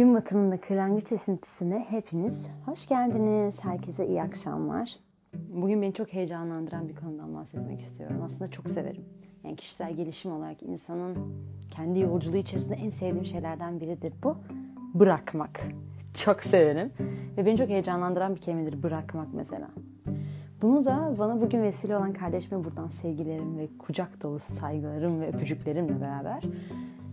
Gün batımında kırlangıç esintisine hepiniz hoş geldiniz. Herkese iyi akşamlar. Bugün beni çok heyecanlandıran bir konudan bahsetmek istiyorum. Aslında çok severim. Yani kişisel gelişim olarak insanın kendi yolculuğu içerisinde en sevdiğim şeylerden biridir bu. Bırakmak. Çok severim. Ve beni çok heyecanlandıran bir kelimedir bırakmak mesela. Bunu da bana bugün vesile olan kardeşime buradan sevgilerim ve kucak dolusu saygılarım ve öpücüklerimle beraber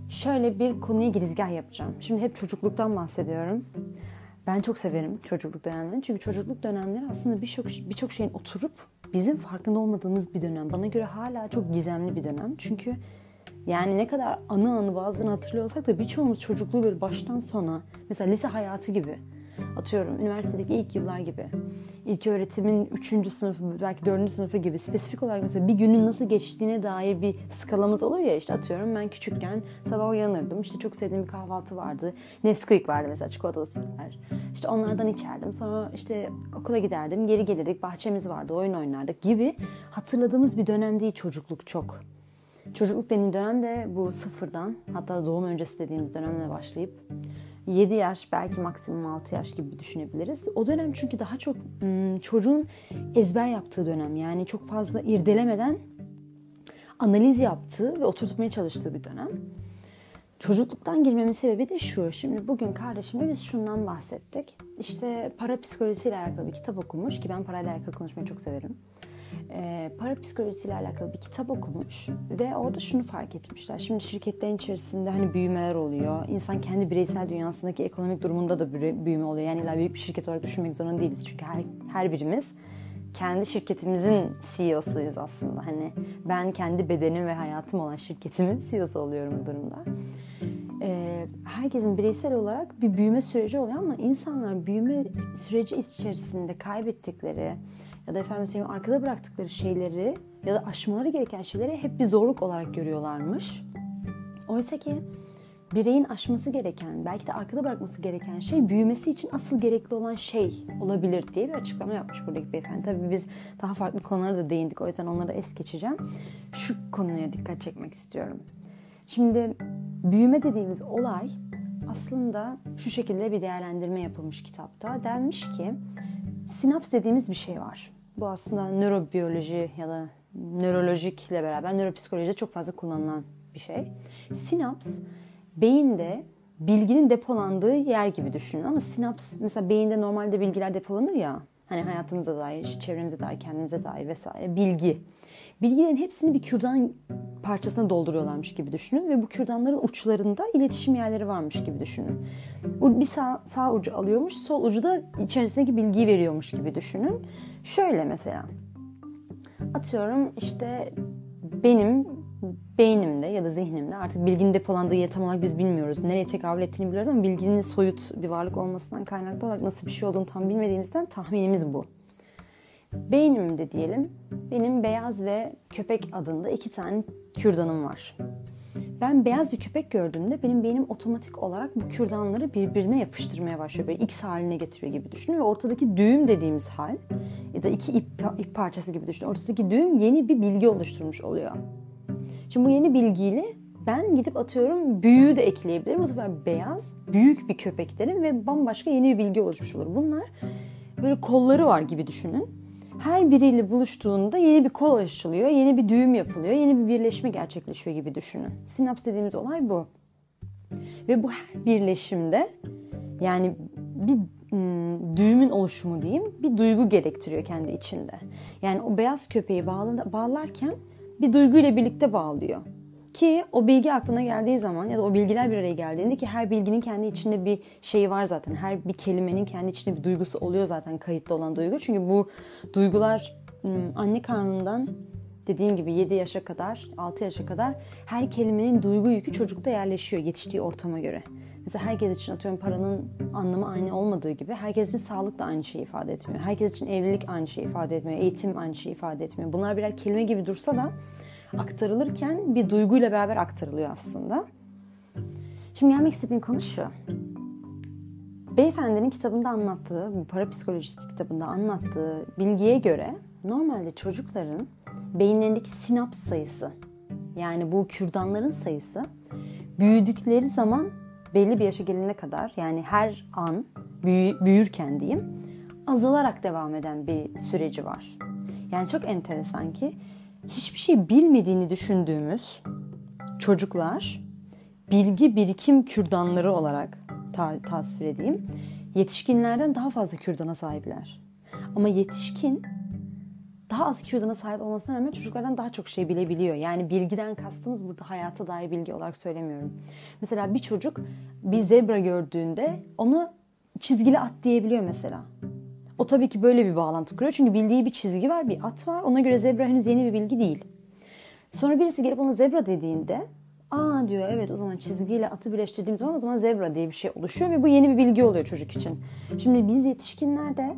şöyle bir konuya girizgah yapacağım. Şimdi hep çocukluktan bahsediyorum. Ben çok severim çocukluk dönemlerini. Çünkü çocukluk dönemleri aslında birçok birçok şeyin oturup bizim farkında olmadığımız bir dönem. Bana göre hala çok gizemli bir dönem. Çünkü yani ne kadar anı anı bazılarını hatırlıyorsak da birçoğumuz çocukluğu böyle baştan sona mesela lise hayatı gibi atıyorum üniversitedeki ilk yıllar gibi ilk öğretimin 3. sınıfı belki 4. sınıfı gibi spesifik olarak mesela bir günün nasıl geçtiğine dair bir skalamız olur ya işte atıyorum ben küçükken sabah uyanırdım işte çok sevdiğim bir kahvaltı vardı Nesquik vardı mesela çikolatalı sütler işte onlardan içerdim sonra işte okula giderdim geri gelirdik bahçemiz vardı oyun oynardık gibi hatırladığımız bir dönem değil çocukluk çok. Çocukluk dediğim dönemde bu sıfırdan hatta doğum öncesi dediğimiz dönemle başlayıp 7 yaş belki maksimum 6 yaş gibi düşünebiliriz. O dönem çünkü daha çok çocuğun ezber yaptığı dönem. Yani çok fazla irdelemeden analiz yaptığı ve oturtmaya çalıştığı bir dönem. Çocukluktan girmemin sebebi de şu. Şimdi bugün kardeşimle biz şundan bahsettik. İşte para psikolojisiyle alakalı bir kitap okumuş ki ben parayla alakalı konuşmayı çok severim e, para psikolojisiyle alakalı bir kitap okumuş ve orada şunu fark etmişler. Şimdi şirketlerin içerisinde hani büyümeler oluyor. İnsan kendi bireysel dünyasındaki ekonomik durumunda da büyüme oluyor. Yani illa büyük bir şirket olarak düşünmek zorunda değiliz. Çünkü her, her birimiz kendi şirketimizin CEO'suyuz aslında. Hani ben kendi bedenim ve hayatım olan şirketimin CEO'su oluyorum bu durumda. Ee, herkesin bireysel olarak bir büyüme süreci oluyor ama insanlar büyüme süreci içerisinde kaybettikleri ya da efendim söyleyeyim arkada bıraktıkları şeyleri ya da aşmaları gereken şeyleri hep bir zorluk olarak görüyorlarmış. Oysa ki bireyin aşması gereken, belki de arkada bırakması gereken şey büyümesi için asıl gerekli olan şey olabilir diye bir açıklama yapmış buradaki beyefendi. Tabii biz daha farklı konulara da değindik o yüzden onları es geçeceğim. Şu konuya dikkat çekmek istiyorum. Şimdi büyüme dediğimiz olay aslında şu şekilde bir değerlendirme yapılmış kitapta. Denmiş ki sinaps dediğimiz bir şey var. Bu aslında nörobiyoloji ya da nörolojikle beraber nöropsikolojide çok fazla kullanılan bir şey. Sinaps beyinde bilginin depolandığı yer gibi düşünün ama sinaps mesela beyinde normalde bilgiler depolanır ya hani hayatımıza dair, çevremize dair, kendimize dair vesaire bilgi. Bilgilerin hepsini bir kürdan parçasına dolduruyorlarmış gibi düşünün ve bu kürdanların uçlarında iletişim yerleri varmış gibi düşünün. Bir sağ, sağ ucu alıyormuş, sol ucu da içerisindeki bilgiyi veriyormuş gibi düşünün. Şöyle mesela atıyorum işte benim beynimde ya da zihnimde artık bilginin depolandığı yeri tam olarak biz bilmiyoruz. Nereye tekabül ettiğini biliyoruz ama bilginin soyut bir varlık olmasından kaynaklı olarak nasıl bir şey olduğunu tam bilmediğimizden tahminimiz bu. Beynimde diyelim benim beyaz ve köpek adında iki tane kürdanım var. Ben beyaz bir köpek gördüğümde benim beynim otomatik olarak bu kürdanları birbirine yapıştırmaya başlıyor. Böyle X haline getiriyor gibi düşünün ve ortadaki düğüm dediğimiz hal ya da iki ip, ip parçası gibi düşünün. Ortadaki düğüm yeni bir bilgi oluşturmuş oluyor. Şimdi bu yeni bilgiyle ben gidip atıyorum büyüğü de ekleyebilirim. O sefer beyaz, büyük bir köpek derim ve bambaşka yeni bir bilgi oluşmuş olur. Bunlar böyle kolları var gibi düşünün her biriyle buluştuğunda yeni bir kol açılıyor, yeni bir düğüm yapılıyor, yeni bir birleşme gerçekleşiyor gibi düşünün. Sinaps dediğimiz olay bu. Ve bu her birleşimde yani bir hmm, düğümün oluşumu diyeyim bir duygu gerektiriyor kendi içinde. Yani o beyaz köpeği bağlarken bir duyguyla birlikte bağlıyor. Ki o bilgi aklına geldiği zaman ya da o bilgiler bir araya geldiğinde ki her bilginin kendi içinde bir şeyi var zaten. Her bir kelimenin kendi içinde bir duygusu oluyor zaten kayıtlı olan duygu. Çünkü bu duygular hmm, anne karnından dediğim gibi 7 yaşa kadar, 6 yaşa kadar her kelimenin duygu yükü çocukta yerleşiyor yetiştiği ortama göre. Mesela herkes için atıyorum paranın anlamı aynı olmadığı gibi herkes için sağlık da aynı şeyi ifade etmiyor. Herkes için evlilik aynı şeyi ifade etmiyor. Eğitim aynı şeyi ifade etmiyor. Bunlar birer kelime gibi dursa da aktarılırken bir duyguyla beraber aktarılıyor aslında. Şimdi gelmek istediğim konu şu. Beyefendinin kitabında anlattığı, bu para psikolojisi kitabında anlattığı bilgiye göre normalde çocukların beyinlerindeki sinaps sayısı yani bu kürdanların sayısı büyüdükleri zaman belli bir yaşa gelene kadar yani her an büyü, büyürken diyeyim azalarak devam eden bir süreci var. Yani çok enteresan ki hiçbir şey bilmediğini düşündüğümüz çocuklar bilgi birikim kürdanları olarak ta- tasvir edeyim. Yetişkinlerden daha fazla kürdana sahipler. Ama yetişkin daha az kürdana sahip olmasına rağmen çocuklardan daha çok şey bilebiliyor. Yani bilgiden kastımız burada hayata dair bilgi olarak söylemiyorum. Mesela bir çocuk bir zebra gördüğünde onu çizgili at diyebiliyor mesela. O tabii ki böyle bir bağlantı kuruyor. Çünkü bildiği bir çizgi var, bir at var. Ona göre zebra henüz yeni bir bilgi değil. Sonra birisi gelip ona zebra dediğinde aa diyor evet o zaman çizgiyle atı birleştirdiğim zaman o zaman zebra diye bir şey oluşuyor ve bu yeni bir bilgi oluyor çocuk için. Şimdi biz yetişkinlerde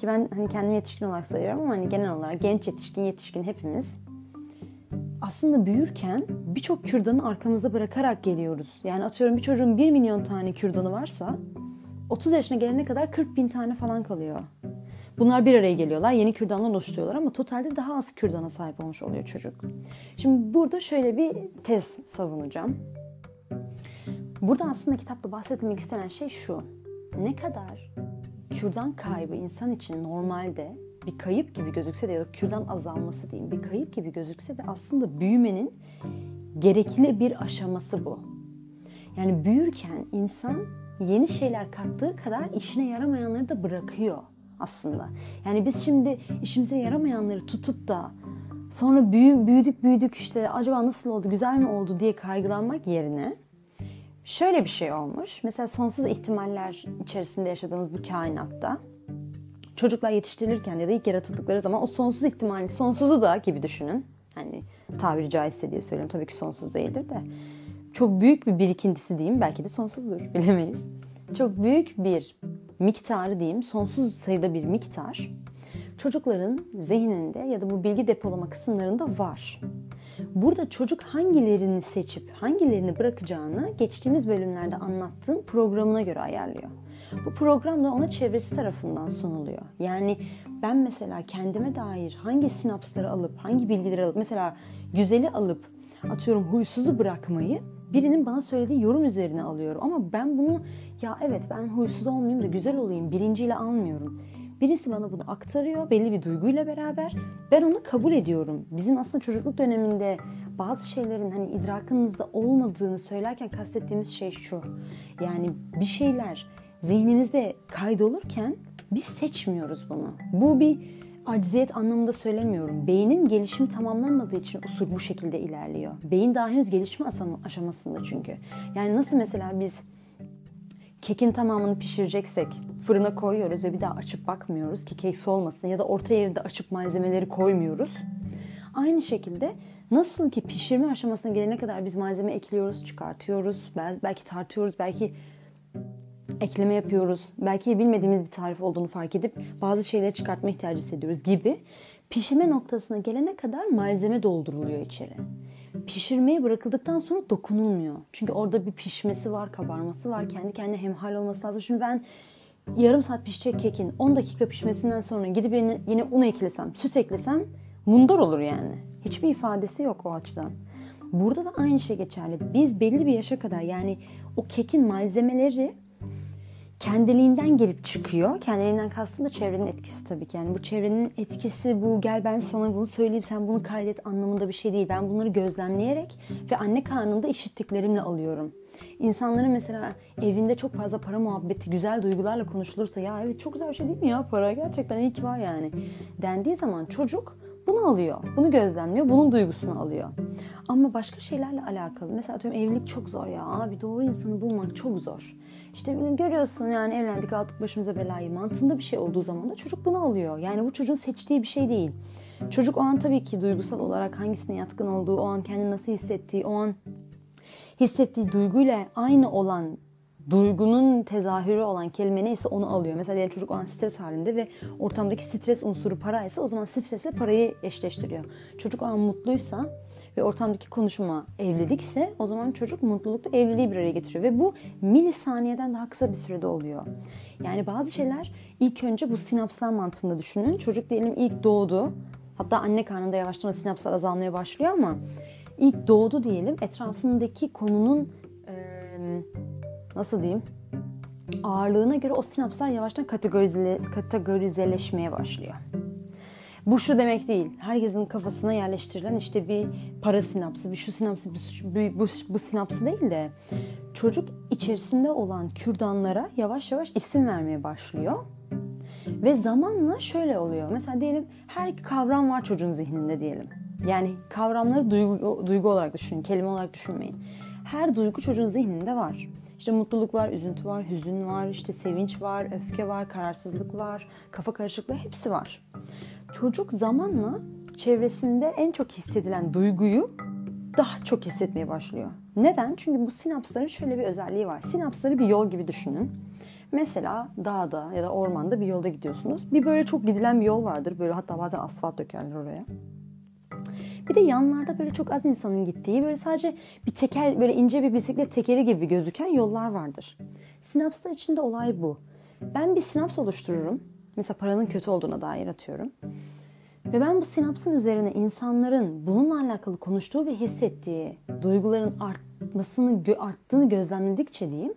ki ben hani kendimi yetişkin olarak sayıyorum ama hani genel olarak genç yetişkin yetişkin hepimiz aslında büyürken birçok kürdanı arkamızda bırakarak geliyoruz. Yani atıyorum bir çocuğun 1 milyon tane kürdanı varsa 30 yaşına gelene kadar 40 bin tane falan kalıyor. Bunlar bir araya geliyorlar, yeni kürdanlar oluşturuyorlar ama totalde daha az kürdana sahip olmuş oluyor çocuk. Şimdi burada şöyle bir tez savunacağım. Burada aslında kitapta bahsetmek istenen şey şu. Ne kadar kürdan kaybı insan için normalde bir kayıp gibi gözükse de ya da kürdan azalması diyeyim bir kayıp gibi gözükse de aslında büyümenin gerekli bir aşaması bu. Yani büyürken insan yeni şeyler kattığı kadar işine yaramayanları da bırakıyor aslında. Yani biz şimdi işimize yaramayanları tutup da sonra büyü, büyüdük büyüdük işte acaba nasıl oldu güzel mi oldu diye kaygılanmak yerine şöyle bir şey olmuş. Mesela sonsuz ihtimaller içerisinde yaşadığımız bu kainatta çocuklar yetiştirilirken ya da ilk yaratıldıkları zaman o sonsuz ihtimali sonsuzu da gibi düşünün. Hani tabiri caizse diye söylüyorum. Tabii ki sonsuz değildir de. Çok büyük bir birikintisi diyeyim. Belki de sonsuzdur. Bilemeyiz. Çok büyük bir miktarı diyeyim. Sonsuz sayıda bir miktar. Çocukların zihninde ya da bu bilgi depolama kısımlarında var. Burada çocuk hangilerini seçip hangilerini bırakacağını geçtiğimiz bölümlerde anlattığım programına göre ayarlıyor. Bu program da ona çevresi tarafından sunuluyor. Yani ben mesela kendime dair hangi sinapsları alıp hangi bilgileri alıp mesela güzeli alıp atıyorum huysuzu bırakmayı birinin bana söylediği yorum üzerine alıyorum. Ama ben bunu ya evet ben huysuz olmayayım da güzel olayım bilinciyle almıyorum. Birisi bana bunu aktarıyor belli bir duyguyla beraber. Ben onu kabul ediyorum. Bizim aslında çocukluk döneminde bazı şeylerin hani idrakınızda olmadığını söylerken kastettiğimiz şey şu. Yani bir şeyler zihnimizde kaydolurken biz seçmiyoruz bunu. Bu bir acziyet anlamında söylemiyorum. Beynin gelişim tamamlanmadığı için usul bu şekilde ilerliyor. Beyin daha henüz gelişme aşamasında çünkü. Yani nasıl mesela biz kekin tamamını pişireceksek fırına koyuyoruz ve bir daha açıp bakmıyoruz ki kek soğumasın ya da orta yerde açıp malzemeleri koymuyoruz. Aynı şekilde nasıl ki pişirme aşamasına gelene kadar biz malzeme ekliyoruz, çıkartıyoruz, belki tartıyoruz, belki ekleme yapıyoruz. Belki bilmediğimiz bir tarif olduğunu fark edip bazı şeyleri çıkartma ihtiyacı hissediyoruz gibi pişirme noktasına gelene kadar malzeme dolduruluyor içeri. Pişirmeye bırakıldıktan sonra dokunulmuyor. Çünkü orada bir pişmesi var, kabarması var, kendi kendine hemhal olması lazım. Şimdi ben yarım saat pişecek kekin 10 dakika pişmesinden sonra gidip yine, yine un eklesem, süt eklesem mundar olur yani. Hiçbir ifadesi yok o açıdan. Burada da aynı şey geçerli. Biz belli bir yaşa kadar yani o kekin malzemeleri kendiliğinden gelip çıkıyor. Kendiliğinden kastım da çevrenin etkisi tabii ki. Yani bu çevrenin etkisi bu gel ben sana bunu söyleyeyim sen bunu kaydet anlamında bir şey değil. Ben bunları gözlemleyerek ve anne karnında işittiklerimle alıyorum. İnsanların mesela evinde çok fazla para muhabbeti, güzel duygularla konuşulursa ya evet çok güzel bir şey değil mi ya para gerçekten iyi ki var yani dendiği zaman çocuk bunu alıyor. Bunu gözlemliyor. Bunun duygusunu alıyor. Ama başka şeylerle alakalı. Mesela atıyorum evlilik çok zor ya. Abi doğru insanı bulmak çok zor. İşte görüyorsun yani evlendik aldık başımıza belayı mantığında bir şey olduğu zaman da çocuk bunu alıyor. Yani bu çocuğun seçtiği bir şey değil. Çocuk o an tabii ki duygusal olarak hangisine yatkın olduğu, o an kendini nasıl hissettiği, o an hissettiği duyguyla aynı olan duygunun tezahürü olan kelime neyse onu alıyor. Mesela diyelim çocuk o an stres halinde ve ortamdaki stres unsuru para ise o zaman stresle parayı eşleştiriyor. Çocuk o an mutluysa ve ortamdaki konuşma evlilikse o zaman çocuk mutlulukla evliliği bir araya getiriyor ve bu milisaniyeden daha kısa bir sürede oluyor. Yani bazı şeyler ilk önce bu sinapslar mantığında düşünün. Çocuk diyelim ilk doğdu. Hatta anne karnında yavaştan o sinapslar azalmaya başlıyor ama ilk doğdu diyelim etrafındaki konunun e, nasıl diyeyim ağırlığına göre o sinapslar yavaştan kategorize, kategorizeleşmeye başlıyor. Bu şu demek değil. Herkesin kafasına yerleştirilen işte bir para sinapsı, bir şu sinapsı, bir, bu, bu sinapsı değil de çocuk içerisinde olan kürdanlara yavaş yavaş isim vermeye başlıyor. Ve zamanla şöyle oluyor. Mesela diyelim her kavram var çocuğun zihninde diyelim. Yani kavramları duygu, duygu olarak düşünün, kelime olarak düşünmeyin. Her duygu çocuğun zihninde var. İşte mutluluk var, üzüntü var, hüzün var, işte sevinç var, öfke var, kararsızlık var, kafa karışıklığı hepsi var. Çocuk zamanla çevresinde en çok hissedilen duyguyu daha çok hissetmeye başlıyor. Neden? Çünkü bu sinapsların şöyle bir özelliği var. Sinapsları bir yol gibi düşünün. Mesela dağda ya da ormanda bir yolda gidiyorsunuz. Bir böyle çok gidilen bir yol vardır. Böyle hatta bazen asfalt dökerler oraya. Bir de yanlarda böyle çok az insanın gittiği böyle sadece bir teker böyle ince bir bisiklet tekeri gibi gözüken yollar vardır. Sinapslar içinde olay bu. Ben bir sinaps oluştururum. Mesela paranın kötü olduğuna dair atıyorum. Ve ben bu sinapsın üzerine insanların bununla alakalı konuştuğu ve hissettiği duyguların artmasını, arttığını gözlemledikçe diyeyim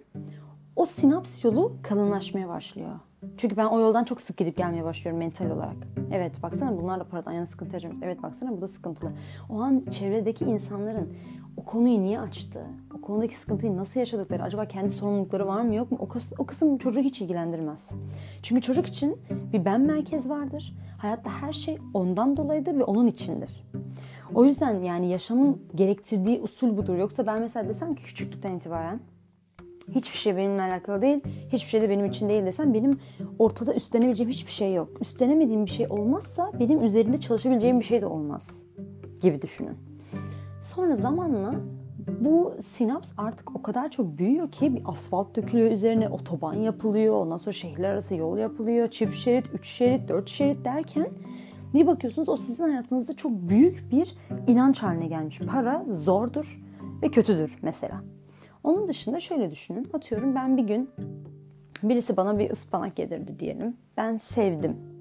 o sinaps yolu kalınlaşmaya başlıyor. Çünkü ben o yoldan çok sık gidip gelmeye başlıyorum mental olarak. Evet baksana bunlar da paradan yana sıkıntı yaşamış. Evet baksana bu da sıkıntılı. O an çevredeki insanların o konuyu niye açtı? O konudaki sıkıntıyı nasıl yaşadıkları, acaba kendi sorumlulukları var mı yok mu? O, kısım, o kısım çocuğu hiç ilgilendirmez. Çünkü çocuk için bir ben merkez vardır. Hayatta her şey ondan dolayıdır ve onun içindir. O yüzden yani yaşamın gerektirdiği usul budur. Yoksa ben mesela desem ki küçüklükten itibaren hiçbir şey benimle alakalı değil, hiçbir şey de benim için değil desem benim ortada üstlenebileceğim hiçbir şey yok. Üstlenemediğim bir şey olmazsa benim üzerinde çalışabileceğim bir şey de olmaz gibi düşünün. Sonra zamanla bu sinaps artık o kadar çok büyüyor ki bir asfalt dökülüyor üzerine, otoban yapılıyor, ondan sonra şehirler arası yol yapılıyor, çift şerit, üç şerit, dört şerit derken bir bakıyorsunuz o sizin hayatınızda çok büyük bir inanç haline gelmiş. Para zordur ve kötüdür mesela. Onun dışında şöyle düşünün. Atıyorum ben bir gün birisi bana bir ıspanak yedirdi diyelim. Ben sevdim.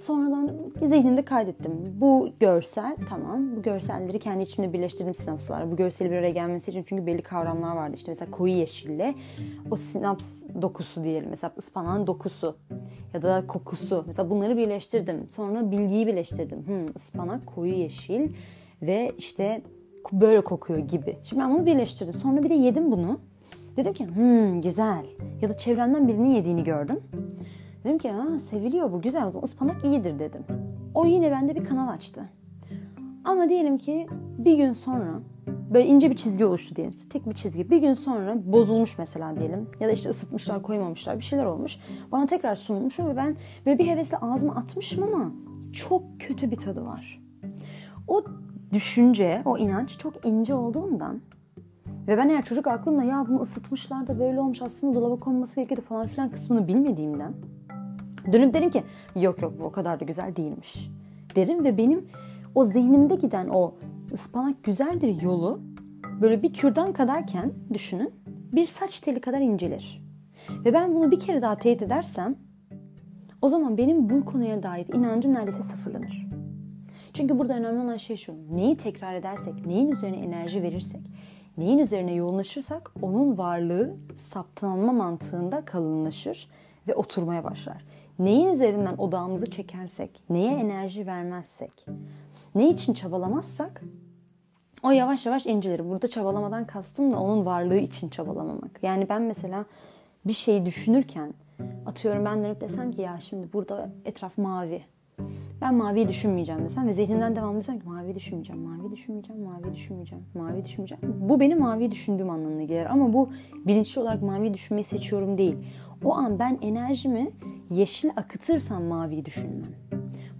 Sonradan zihnimde kaydettim. Bu görsel tamam. Bu görselleri kendi içimde birleştirdim sinapslarla. Bu görseli bir araya gelmesi için çünkü belli kavramlar vardı. İşte mesela koyu yeşille o sinaps dokusu diyelim. Mesela ıspanağın dokusu ya da kokusu. Mesela bunları birleştirdim. Sonra bilgiyi birleştirdim. Hmm, ıspanak koyu yeşil ve işte böyle kokuyor gibi. Şimdi ben bunu birleştirdim. Sonra bir de yedim bunu. Dedim ki hmm güzel. Ya da çevremden birinin yediğini gördüm. Dedim ki ha seviliyor bu güzel o zaman ıspanak iyidir dedim. O yine bende bir kanal açtı. Ama diyelim ki bir gün sonra böyle ince bir çizgi oluştu diyelim. Tek bir çizgi. Bir gün sonra bozulmuş mesela diyelim. Ya da işte ısıtmışlar koymamışlar bir şeyler olmuş. Bana tekrar sunulmuş ve ben böyle bir hevesle ağzıma atmışım ama çok kötü bir tadı var. O düşünce, o inanç çok ince olduğundan ve ben eğer çocuk aklımla ya bunu ısıtmışlar da böyle olmuş aslında dolaba konması gerekir falan filan kısmını bilmediğimden dönüp derim ki yok yok bu o kadar da güzel değilmiş derim ve benim o zihnimde giden o ıspanak güzeldir yolu böyle bir kürdan kadarken düşünün bir saç teli kadar incelir. Ve ben bunu bir kere daha teyit edersem o zaman benim bu konuya dair inancım neredeyse sıfırlanır. Çünkü burada önemli olan şey şu. Neyi tekrar edersek, neyin üzerine enerji verirsek, neyin üzerine yoğunlaşırsak onun varlığı saptanma mantığında kalınlaşır ve oturmaya başlar. Neyin üzerinden odağımızı çekersek, neye enerji vermezsek, ne için çabalamazsak o yavaş yavaş incelir. Burada çabalamadan kastım da onun varlığı için çabalamamak. Yani ben mesela bir şeyi düşünürken atıyorum ben dönüp desem ki ya şimdi burada etraf mavi. Ben maviyi düşünmeyeceğim desem ve zihnimden devam desem ki mavi düşünmeyeceğim, mavi düşünmeyeceğim, mavi düşünmeyeceğim, mavi düşünmeyeceğim. Bu benim mavi düşündüğüm anlamına gelir ama bu bilinçli olarak mavi düşünmeyi seçiyorum değil. O an ben enerjimi yeşil akıtırsam maviyi düşünmem.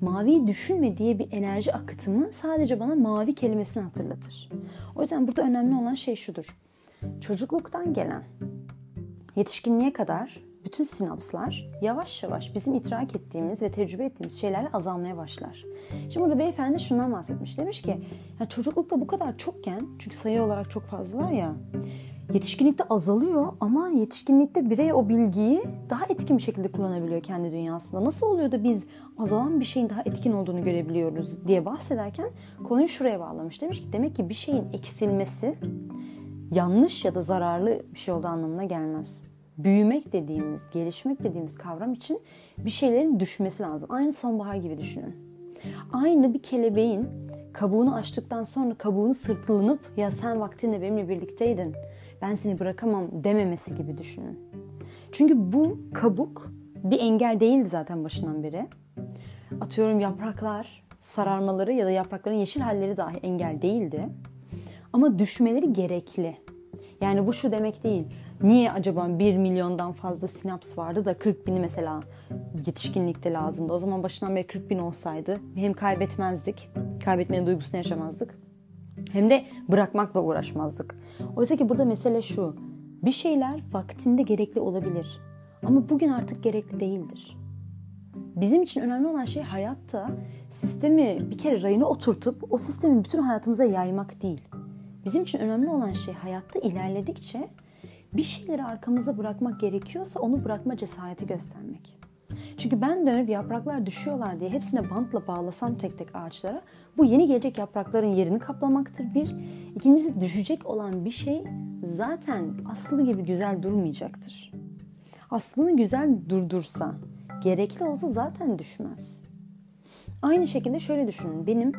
Mavi düşünme diye bir enerji akıtımı sadece bana mavi kelimesini hatırlatır. O yüzden burada önemli olan şey şudur. Çocukluktan gelen yetişkinliğe kadar bütün sinapslar yavaş yavaş bizim idrak ettiğimiz ve tecrübe ettiğimiz şeylerle azalmaya başlar. Şimdi burada beyefendi şundan bahsetmiş. Demiş ki ya çocuklukta bu kadar çokken çünkü sayı olarak çok fazlalar ya yetişkinlikte azalıyor ama yetişkinlikte birey o bilgiyi daha etkin bir şekilde kullanabiliyor kendi dünyasında. Nasıl oluyor da biz azalan bir şeyin daha etkin olduğunu görebiliyoruz diye bahsederken konuyu şuraya bağlamış. Demiş ki demek ki bir şeyin eksilmesi yanlış ya da zararlı bir şey olduğu anlamına gelmez. Büyümek dediğimiz, gelişmek dediğimiz kavram için bir şeylerin düşmesi lazım. Aynı sonbahar gibi düşünün. Aynı bir kelebeğin kabuğunu açtıktan sonra kabuğunu sırtlanıp ya sen vaktinde benimle birlikteydin ben seni bırakamam dememesi gibi düşünün. Çünkü bu kabuk bir engel değildi zaten başından beri. Atıyorum yapraklar, sararmaları ya da yaprakların yeşil halleri dahi engel değildi. Ama düşmeleri gerekli. Yani bu şu demek değil. Niye acaba 1 milyondan fazla sinaps vardı da 40 bini mesela yetişkinlikte lazımdı. O zaman başından beri 40 bin olsaydı hem kaybetmezdik, kaybetmenin duygusunu yaşamazdık. Hem de bırakmakla uğraşmazdık. Oysa ki burada mesele şu. Bir şeyler vaktinde gerekli olabilir. Ama bugün artık gerekli değildir. Bizim için önemli olan şey hayatta sistemi bir kere rayına oturtup o sistemi bütün hayatımıza yaymak değil. Bizim için önemli olan şey hayatta ilerledikçe bir şeyleri arkamızda bırakmak gerekiyorsa onu bırakma cesareti göstermek. Çünkü ben dönüp yapraklar düşüyorlar diye hepsine bantla bağlasam tek tek ağaçlara bu yeni gelecek yaprakların yerini kaplamaktır bir. İkincisi düşecek olan bir şey zaten aslı gibi güzel durmayacaktır. Aslını güzel durdursa, gerekli olsa zaten düşmez. Aynı şekilde şöyle düşünün. Benim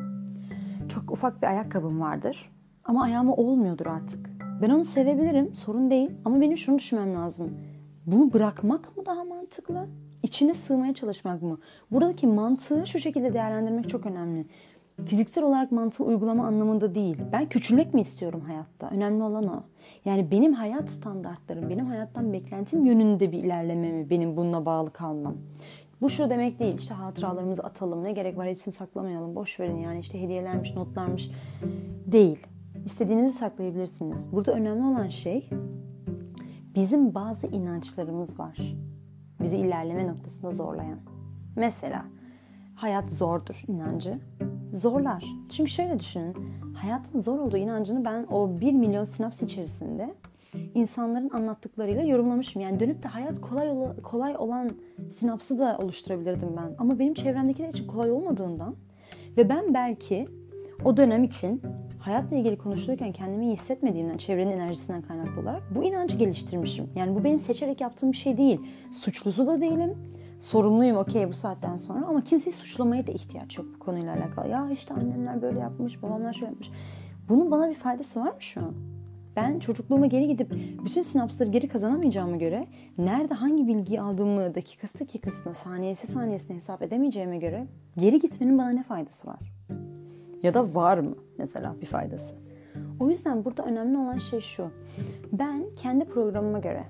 çok ufak bir ayakkabım vardır ama ayağıma olmuyordur artık. Ben onu sevebilirim, sorun değil ama benim şunu düşünmem lazım. Bunu bırakmak mı daha mantıklı? İçine sığmaya çalışmak mı? Buradaki mantığı şu şekilde değerlendirmek çok önemli. Fiziksel olarak mantığı uygulama anlamında değil. Ben küçülmek mi istiyorum hayatta? Önemli olan o. Yani benim hayat standartlarım, benim hayattan beklentim yönünde bir ilerleme mi? Benim bununla bağlı kalmam. Bu şu demek değil işte hatıralarımızı atalım ne gerek var hepsini saklamayalım boş verin yani işte hediyelermiş notlarmış değil. İstediğinizi saklayabilirsiniz. Burada önemli olan şey bizim bazı inançlarımız var. Bizi ilerleme noktasında zorlayan. Mesela hayat zordur inancı. Zorlar. Çünkü şöyle düşünün. Hayatın zor olduğu inancını ben o 1 milyon sinaps içerisinde insanların anlattıklarıyla yorumlamışım. Yani dönüp de hayat kolay kolay olan sinapsı da oluşturabilirdim ben. Ama benim çevremdekiler için kolay olmadığından ve ben belki o dönem için hayatla ilgili konuşulurken kendimi iyi hissetmediğimden, çevrenin enerjisinden kaynaklı olarak bu inancı geliştirmişim. Yani bu benim seçerek yaptığım bir şey değil. Suçlusu da değilim. Sorumluyum okey bu saatten sonra ama kimseyi suçlamaya da ihtiyaç yok bu konuyla alakalı. Ya işte annemler böyle yapmış, babamlar şöyle yapmış. Bunun bana bir faydası var mı şu an? Ben çocukluğuma geri gidip bütün sinapsları geri kazanamayacağıma göre nerede hangi bilgiyi aldığımı dakikası dakikasına, saniyesi saniyesine hesap edemeyeceğime göre geri gitmenin bana ne faydası var? Ya da var mı mesela bir faydası? O yüzden burada önemli olan şey şu. Ben kendi programıma göre,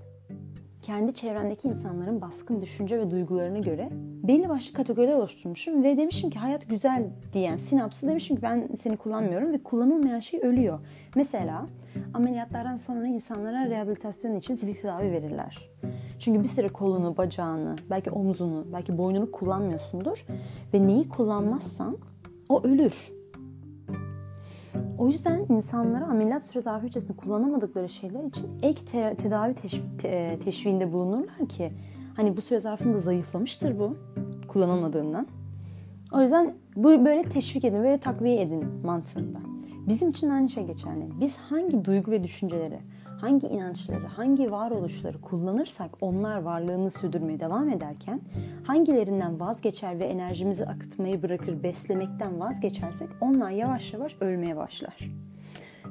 kendi çevremdeki insanların baskın düşünce ve duygularına göre belli başlı kategoriler oluşturmuşum ve demişim ki hayat güzel diyen sinapsı demişim ki ben seni kullanmıyorum ve kullanılmayan şey ölüyor. Mesela ameliyatlardan sonra insanlara rehabilitasyon için fizik tedavi verirler. Çünkü bir süre kolunu, bacağını, belki omzunu, belki boynunu kullanmıyorsundur ve neyi kullanmazsan o ölür. O yüzden insanlara ameliyat süre zarfı içerisinde kullanamadıkları şeyler için ek te- tedavi teş- te- teşviğinde bulunurlar ki hani bu süre zarfında zayıflamıştır bu kullanılmadığından. O yüzden bu böyle teşvik edin, böyle takviye edin mantığında. Bizim için aynı şey geçerli. Biz hangi duygu ve düşünceleri, hangi inançları, hangi varoluşları kullanırsak onlar varlığını sürdürmeye devam ederken hangilerinden vazgeçer ve enerjimizi akıtmayı bırakır, beslemekten vazgeçersek onlar yavaş yavaş ölmeye başlar.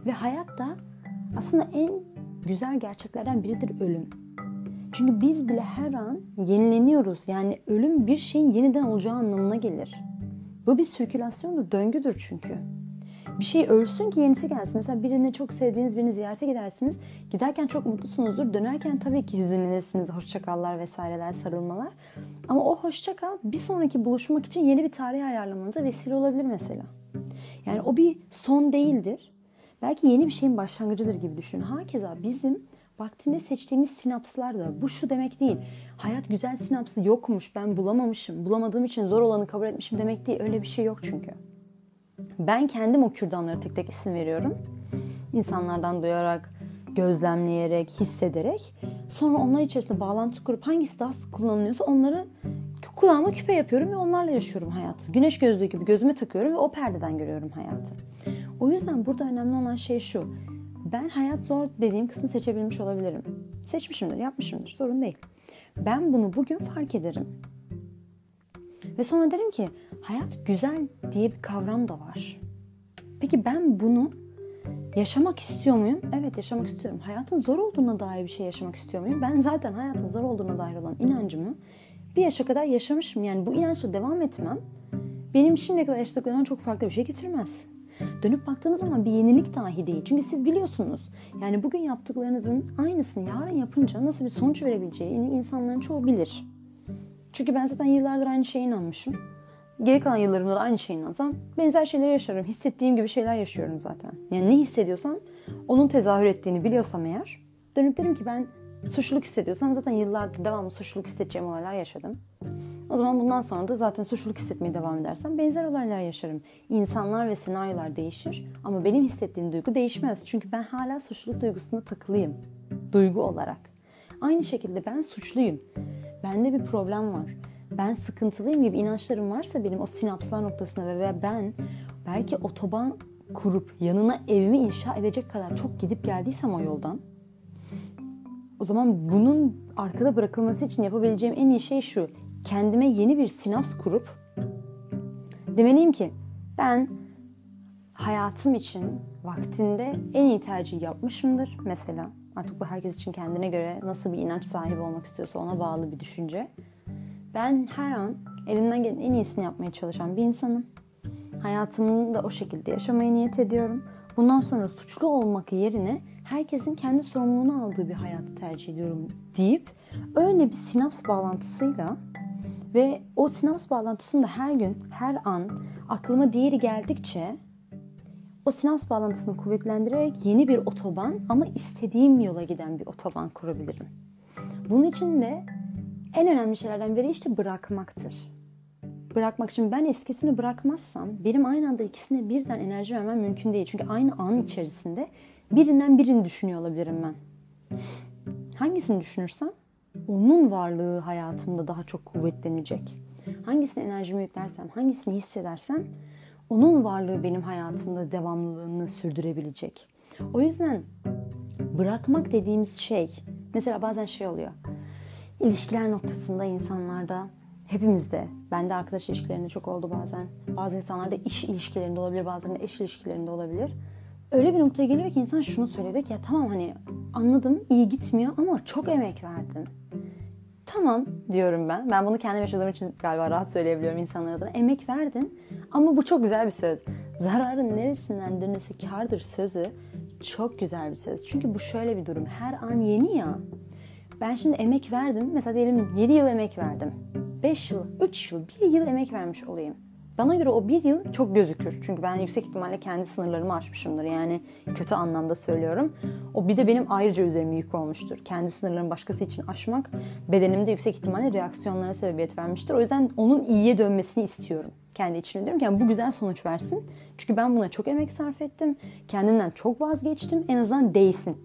Ve hayatta aslında en güzel gerçeklerden biridir ölüm. Çünkü biz bile her an yenileniyoruz. Yani ölüm bir şeyin yeniden olacağı anlamına gelir. Bu bir sirkülasyondur, döngüdür çünkü. Bir şey ölsün ki yenisi gelsin. Mesela birini çok sevdiğiniz birini ziyarete gidersiniz. Giderken çok mutlusunuzdur. Dönerken tabii ki hüzünlenirsiniz. Hoşçakallar vesaireler, sarılmalar. Ama o hoşçakal bir sonraki buluşmak için yeni bir tarih ayarlamanıza vesile olabilir mesela. Yani o bir son değildir. Belki yeni bir şeyin başlangıcıdır gibi düşünün. Hakeza bizim vaktinde seçtiğimiz sinapslar da bu şu demek değil. Hayat güzel sinapsı yokmuş ben bulamamışım. Bulamadığım için zor olanı kabul etmişim demek değil. Öyle bir şey yok çünkü. Ben kendim o kürdanlara tek tek isim veriyorum. İnsanlardan duyarak, gözlemleyerek, hissederek. Sonra onlar içerisinde bağlantı kurup hangisi daha sık kullanılıyorsa onları kulağıma küpe yapıyorum ve onlarla yaşıyorum hayatı. Güneş gözlüğü gibi gözüme takıyorum ve o perdeden görüyorum hayatı. O yüzden burada önemli olan şey şu. Ben hayat zor dediğim kısmı seçebilmiş olabilirim. Seçmişimdir, yapmışımdır. Sorun değil. Ben bunu bugün fark ederim. Ve sonra derim ki hayat güzel diye bir kavram da var. Peki ben bunu yaşamak istiyor muyum? Evet yaşamak istiyorum. Hayatın zor olduğuna dair bir şey yaşamak istiyor muyum? Ben zaten hayatın zor olduğuna dair olan inancımı bir yaşa kadar yaşamışım. Yani bu inançla devam etmem benim şimdiye kadar yaşadıklarımdan çok farklı bir şey getirmez. Dönüp baktığınız zaman bir yenilik dahi değil. Çünkü siz biliyorsunuz. Yani bugün yaptıklarınızın aynısını yarın yapınca nasıl bir sonuç verebileceğini insanların çoğu bilir. Çünkü ben zaten yıllardır aynı şeye inanmışım. Geri kalan yıllarımda da aynı şeye inansam benzer şeyleri yaşarım. Hissettiğim gibi şeyler yaşıyorum zaten. Yani ne hissediyorsam onun tezahür ettiğini biliyorsam eğer dönüp derim ki ben suçluluk hissediyorsam zaten yıllardır devamlı suçluluk hissedeceğim olaylar yaşadım. O zaman bundan sonra da zaten suçluluk hissetmeye devam edersem benzer olaylar yaşarım. İnsanlar ve senaryolar değişir ama benim hissettiğim duygu değişmez. Çünkü ben hala suçluluk duygusunda takılıyım. Duygu olarak. Aynı şekilde ben suçluyum. Bende bir problem var. Ben sıkıntılıyım gibi inançlarım varsa benim o sinapslar noktasında ve ben belki otoban kurup yanına evimi inşa edecek kadar çok gidip geldiysem o yoldan o zaman bunun arkada bırakılması için yapabileceğim en iyi şey şu kendime yeni bir sinaps kurup demeliyim ki ben hayatım için vaktinde en iyi tercih yapmışımdır mesela. Artık bu herkes için kendine göre nasıl bir inanç sahibi olmak istiyorsa ona bağlı bir düşünce. Ben her an elimden gelen en iyisini yapmaya çalışan bir insanım. Hayatımı da o şekilde yaşamaya niyet ediyorum. Bundan sonra suçlu olmak yerine herkesin kendi sorumluluğunu aldığı bir hayatı tercih ediyorum deyip öyle bir sinaps bağlantısıyla ve o sinaps bağlantısında her gün, her an aklıma diğeri geldikçe o sinaps bağlantısını kuvvetlendirerek yeni bir otoban ama istediğim yola giden bir otoban kurabilirim. Bunun için de en önemli şeylerden biri işte bırakmaktır. Bırakmak için ben eskisini bırakmazsam benim aynı anda ikisine birden enerji vermem mümkün değil. Çünkü aynı an içerisinde birinden birini düşünüyor olabilirim ben. Hangisini düşünürsem onun varlığı hayatımda daha çok kuvvetlenecek. Hangisine enerjimi yüklersem, hangisini hissedersem onun varlığı benim hayatımda devamlılığını sürdürebilecek. O yüzden bırakmak dediğimiz şey, mesela bazen şey oluyor. İlişkiler noktasında insanlarda hepimizde, bende arkadaş ilişkilerinde çok oldu bazen. Bazı insanlarda iş ilişkilerinde olabilir, bazılarında eş ilişkilerinde olabilir. Öyle bir noktaya geliyor ki insan şunu söylüyor ki ya tamam hani anladım iyi gitmiyor ama çok emek verdim. Tamam diyorum ben. Ben bunu kendim yaşadığım için galiba rahat söyleyebiliyorum insanlara da. Emek verdin ama bu çok güzel bir söz. Zararın neresinden dönülse kardır sözü çok güzel bir söz. Çünkü bu şöyle bir durum. Her an yeni ya. Ben şimdi emek verdim. Mesela diyelim 7 yıl emek verdim. 5 yıl, 3 yıl, 1 yıl emek vermiş olayım. Bana göre o bir yıl çok gözükür. Çünkü ben yüksek ihtimalle kendi sınırlarımı aşmışımdır. Yani kötü anlamda söylüyorum. O bir de benim ayrıca üzerime yük olmuştur. Kendi sınırlarımı başkası için aşmak bedenimde yüksek ihtimalle reaksiyonlara sebebiyet vermiştir. O yüzden onun iyiye dönmesini istiyorum. Kendi içimde diyorum ki yani bu güzel sonuç versin. Çünkü ben buna çok emek sarf ettim. Kendimden çok vazgeçtim. En azından değsin.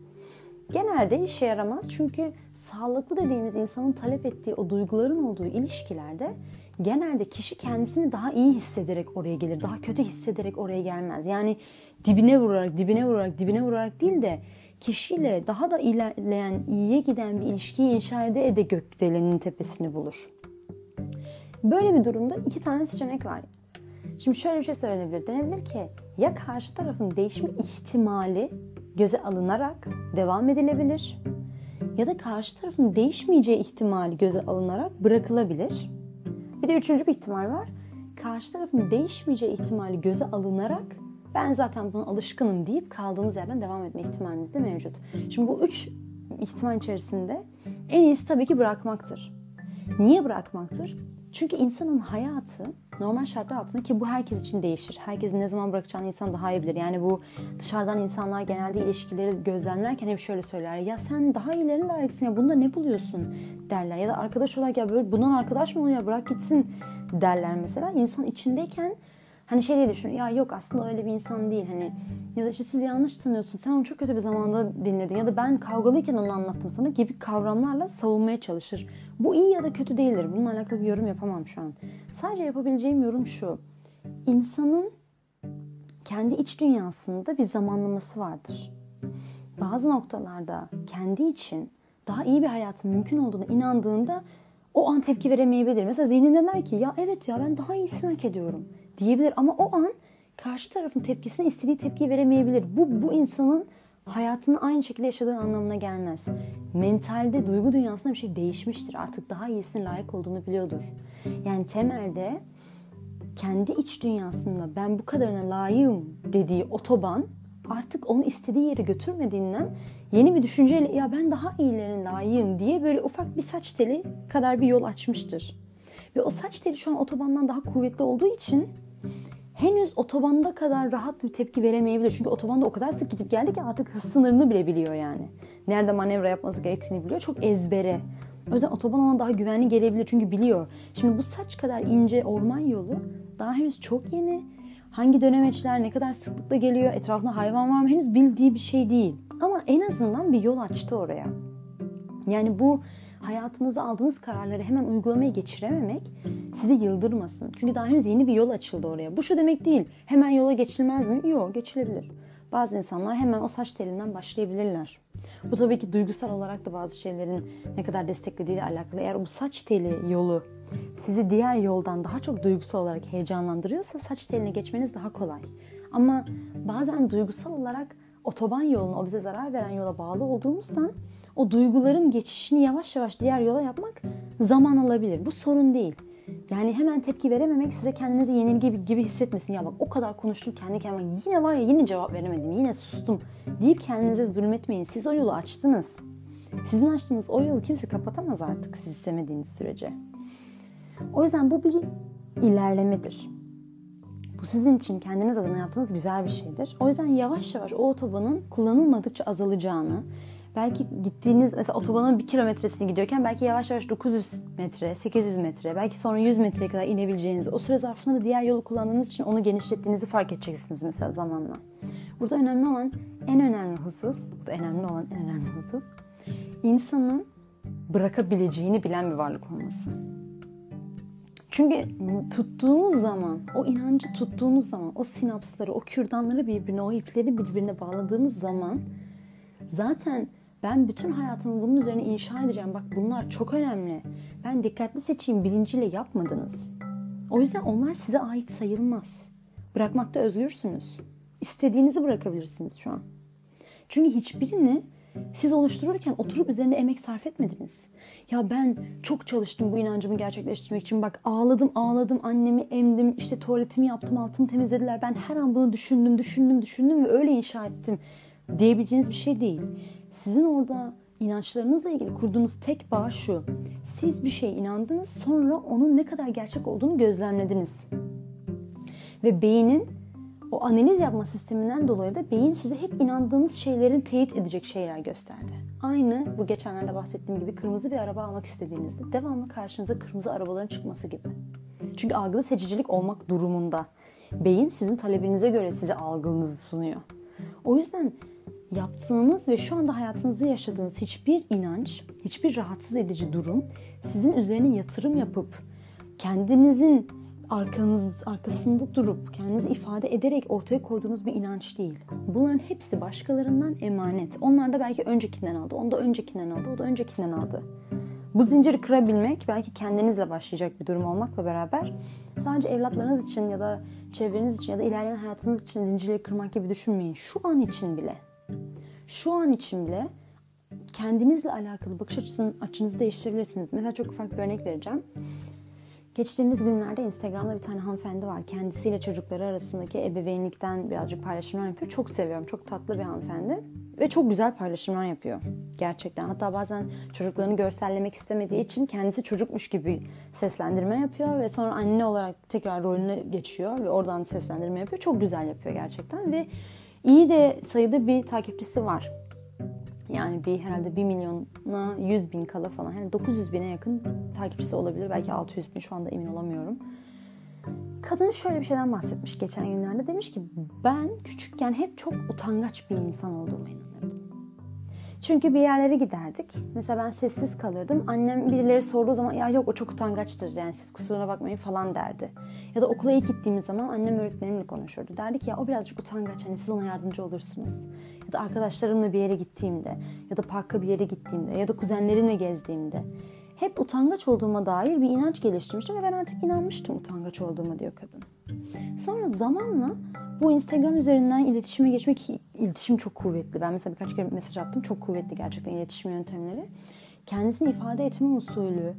Genelde işe yaramaz çünkü sağlıklı dediğimiz insanın talep ettiği o duyguların olduğu ilişkilerde genelde kişi kendisini daha iyi hissederek oraya gelir. Daha kötü hissederek oraya gelmez. Yani dibine vurarak, dibine vurarak, dibine vurarak değil de kişiyle daha da ilerleyen, iyiye giden bir ilişkiyi inşa ede ede gökdelenin tepesini bulur. Böyle bir durumda iki tane seçenek var. Şimdi şöyle bir şey söylenebilir. Denebilir ki ya karşı tarafın değişme ihtimali göze alınarak devam edilebilir ya da karşı tarafın değişmeyeceği ihtimali göze alınarak bırakılabilir. Bir de üçüncü bir ihtimal var. Karşı tarafın değişmeyeceği ihtimali göze alınarak ben zaten buna alışkınım deyip kaldığımız yerden devam etme ihtimalimiz de mevcut. Şimdi bu üç ihtimal içerisinde en iyisi tabii ki bırakmaktır. Niye bırakmaktır? Çünkü insanın hayatı normal şartlar altında ki bu herkes için değişir. Herkesin ne zaman bırakacağını insan daha iyi bilir. Yani bu dışarıdan insanlar genelde ilişkileri gözlemlerken hep şöyle söyler. Ya sen daha iyilerini layıksın ya bunda ne buluyorsun derler. Ya da arkadaş olarak ya böyle bundan arkadaş mı oluyor bırak gitsin derler mesela. İnsan içindeyken Hani şey diye düşün ya yok aslında öyle bir insan değil hani ya da işte siz yanlış tanıyorsun sen onu çok kötü bir zamanda dinledin ya da ben kavgalıyken onu anlattım sana gibi kavramlarla savunmaya çalışır. Bu iyi ya da kötü değildir. Bununla alakalı bir yorum yapamam şu an. Sadece yapabileceğim yorum şu. İnsanın kendi iç dünyasında bir zamanlaması vardır. bazı noktalarda kendi için daha iyi bir hayatın mümkün olduğuna inandığında o an tepki veremeyebilir. Mesela zihninde der ki ya evet ya ben daha iyisini hak ediyorum diyebilir ama o an karşı tarafın tepkisine istediği tepkiyi veremeyebilir. Bu bu insanın hayatını aynı şekilde yaşadığı anlamına gelmez. Mentalde, duygu dünyasında bir şey değişmiştir. Artık daha iyisine layık olduğunu biliyordur. Yani temelde kendi iç dünyasında ben bu kadarına layığım dediği otoban artık onu istediği yere götürmediğinden yeni bir düşünceyle ya ben daha iyilerine layığım diye böyle ufak bir saç teli kadar bir yol açmıştır. Ve o saç teli şu an otobandan daha kuvvetli olduğu için henüz otobanda kadar rahat bir tepki veremeyebilir. Çünkü otobanda o kadar sık gidip geldi ki artık hız sınırını bile biliyor yani. Nerede manevra yapması gerektiğini biliyor. Çok ezbere. O yüzden otoban ona daha güvenli gelebilir çünkü biliyor. Şimdi bu saç kadar ince orman yolu daha henüz çok yeni. Hangi dönemeçler ne kadar sıklıkla geliyor, etrafında hayvan var mı henüz bildiği bir şey değil. Ama en azından bir yol açtı oraya. Yani bu hayatınızda aldığınız kararları hemen uygulamaya geçirememek sizi yıldırmasın. Çünkü daha henüz yeni bir yol açıldı oraya. Bu şu demek değil. Hemen yola geçilmez mi? Yok geçilebilir. Bazı insanlar hemen o saç telinden başlayabilirler. Bu tabii ki duygusal olarak da bazı şeylerin ne kadar desteklediğiyle alakalı. Eğer bu saç teli yolu sizi diğer yoldan daha çok duygusal olarak heyecanlandırıyorsa saç teline geçmeniz daha kolay. Ama bazen duygusal olarak otoban yoluna, o bize zarar veren yola bağlı olduğumuzdan o duyguların geçişini yavaş yavaş diğer yola yapmak zaman alabilir. Bu sorun değil. Yani hemen tepki verememek size kendinizi yenilgi gibi, hissetmesin. Ya bak o kadar konuştum kendi kendime yine var ya yine cevap veremedim yine sustum deyip kendinize zulmetmeyin. Siz o yolu açtınız. Sizin açtığınız o yolu kimse kapatamaz artık siz istemediğiniz sürece. O yüzden bu bir ilerlemedir. Bu sizin için kendiniz adına yaptığınız güzel bir şeydir. O yüzden yavaş yavaş o otobanın kullanılmadıkça azalacağını, belki gittiğiniz mesela otobanın bir kilometresini gidiyorken belki yavaş yavaş 900 metre, 800 metre, belki sonra 100 metreye kadar inebileceğinizi, o süre zarfında da diğer yolu kullandığınız için onu genişlettiğinizi fark edeceksiniz mesela zamanla. Burada önemli olan, en önemli husus, burada önemli olan en önemli husus, insanın bırakabileceğini bilen bir varlık olması. Çünkü tuttuğunuz zaman, o inancı tuttuğunuz zaman, o sinapsları, o kürdanları birbirine, o ipleri birbirine bağladığınız zaman zaten ben bütün hayatımı bunun üzerine inşa edeceğim. Bak bunlar çok önemli. Ben dikkatli seçeyim bilinciyle yapmadınız. O yüzden onlar size ait sayılmaz. Bırakmakta özgürsünüz. İstediğinizi bırakabilirsiniz şu an. Çünkü hiçbirini siz oluştururken oturup üzerinde emek sarf etmediniz. Ya ben çok çalıştım bu inancımı gerçekleştirmek için. Bak ağladım ağladım annemi emdim işte tuvaletimi yaptım altımı temizlediler. Ben her an bunu düşündüm düşündüm düşündüm ve öyle inşa ettim diyebileceğiniz bir şey değil. Sizin orada inançlarınızla ilgili kurduğunuz tek bağ şu. Siz bir şey inandınız sonra onun ne kadar gerçek olduğunu gözlemlediniz. Ve beynin o analiz yapma sisteminden dolayı da beyin size hep inandığınız şeylerin teyit edecek şeyler gösterdi. Aynı bu geçenlerde bahsettiğim gibi kırmızı bir araba almak istediğinizde devamlı karşınıza kırmızı arabaların çıkması gibi. Çünkü algılı seçicilik olmak durumunda. Beyin sizin talebinize göre size algınızı sunuyor. O yüzden yaptığınız ve şu anda hayatınızı yaşadığınız hiçbir inanç, hiçbir rahatsız edici durum sizin üzerine yatırım yapıp kendinizin arkanız, arkasında durup kendinizi ifade ederek ortaya koyduğunuz bir inanç değil. Bunların hepsi başkalarından emanet. Onlar da belki öncekinden aldı, onu da öncekinden aldı, o da öncekinden aldı. Bu zinciri kırabilmek belki kendinizle başlayacak bir durum olmakla beraber sadece evlatlarınız için ya da çevreniz için ya da ilerleyen hayatınız için zincirleri kırmak gibi düşünmeyin. Şu an için bile şu an için bile kendinizle alakalı bakış açısını, açınızı değiştirebilirsiniz. Mesela çok ufak bir örnek vereceğim. Geçtiğimiz günlerde Instagram'da bir tane hanımefendi var. Kendisiyle çocukları arasındaki ebeveynlikten birazcık paylaşımlar yapıyor. Çok seviyorum. Çok tatlı bir hanımefendi. Ve çok güzel paylaşımlar yapıyor. Gerçekten. Hatta bazen çocuklarını görsellemek istemediği için kendisi çocukmuş gibi seslendirme yapıyor. Ve sonra anne olarak tekrar rolüne geçiyor. Ve oradan seslendirme yapıyor. Çok güzel yapıyor gerçekten. Ve iyi de sayıda bir takipçisi var. Yani bir herhalde 1 milyona 100 bin kala falan. Yani 900 bine yakın takipçisi olabilir. Belki 600 bin şu anda emin olamıyorum. Kadın şöyle bir şeyden bahsetmiş geçen günlerde. Demiş ki ben küçükken hep çok utangaç bir insan olduğuma inanırdım. Çünkü bir yerlere giderdik. Mesela ben sessiz kalırdım. Annem birileri sorduğu zaman ya yok o çok utangaçtır yani siz kusuruna bakmayın falan derdi. Ya da okula ilk gittiğimiz zaman annem öğretmenimle konuşurdu. Derdi ki ya o birazcık utangaç hani siz ona yardımcı olursunuz. Ya da arkadaşlarımla bir yere gittiğimde ya da parka bir yere gittiğimde ya da kuzenlerimle gezdiğimde hep utangaç olduğuma dair bir inanç geliştirmiştim ve ben artık inanmıştım utangaç olduğuma diyor kadın. Sonra zamanla bu Instagram üzerinden iletişime geçmek, iletişim çok kuvvetli. Ben mesela birkaç kere mesaj attım. Çok kuvvetli gerçekten iletişim yöntemleri. Kendisini ifade etme usulü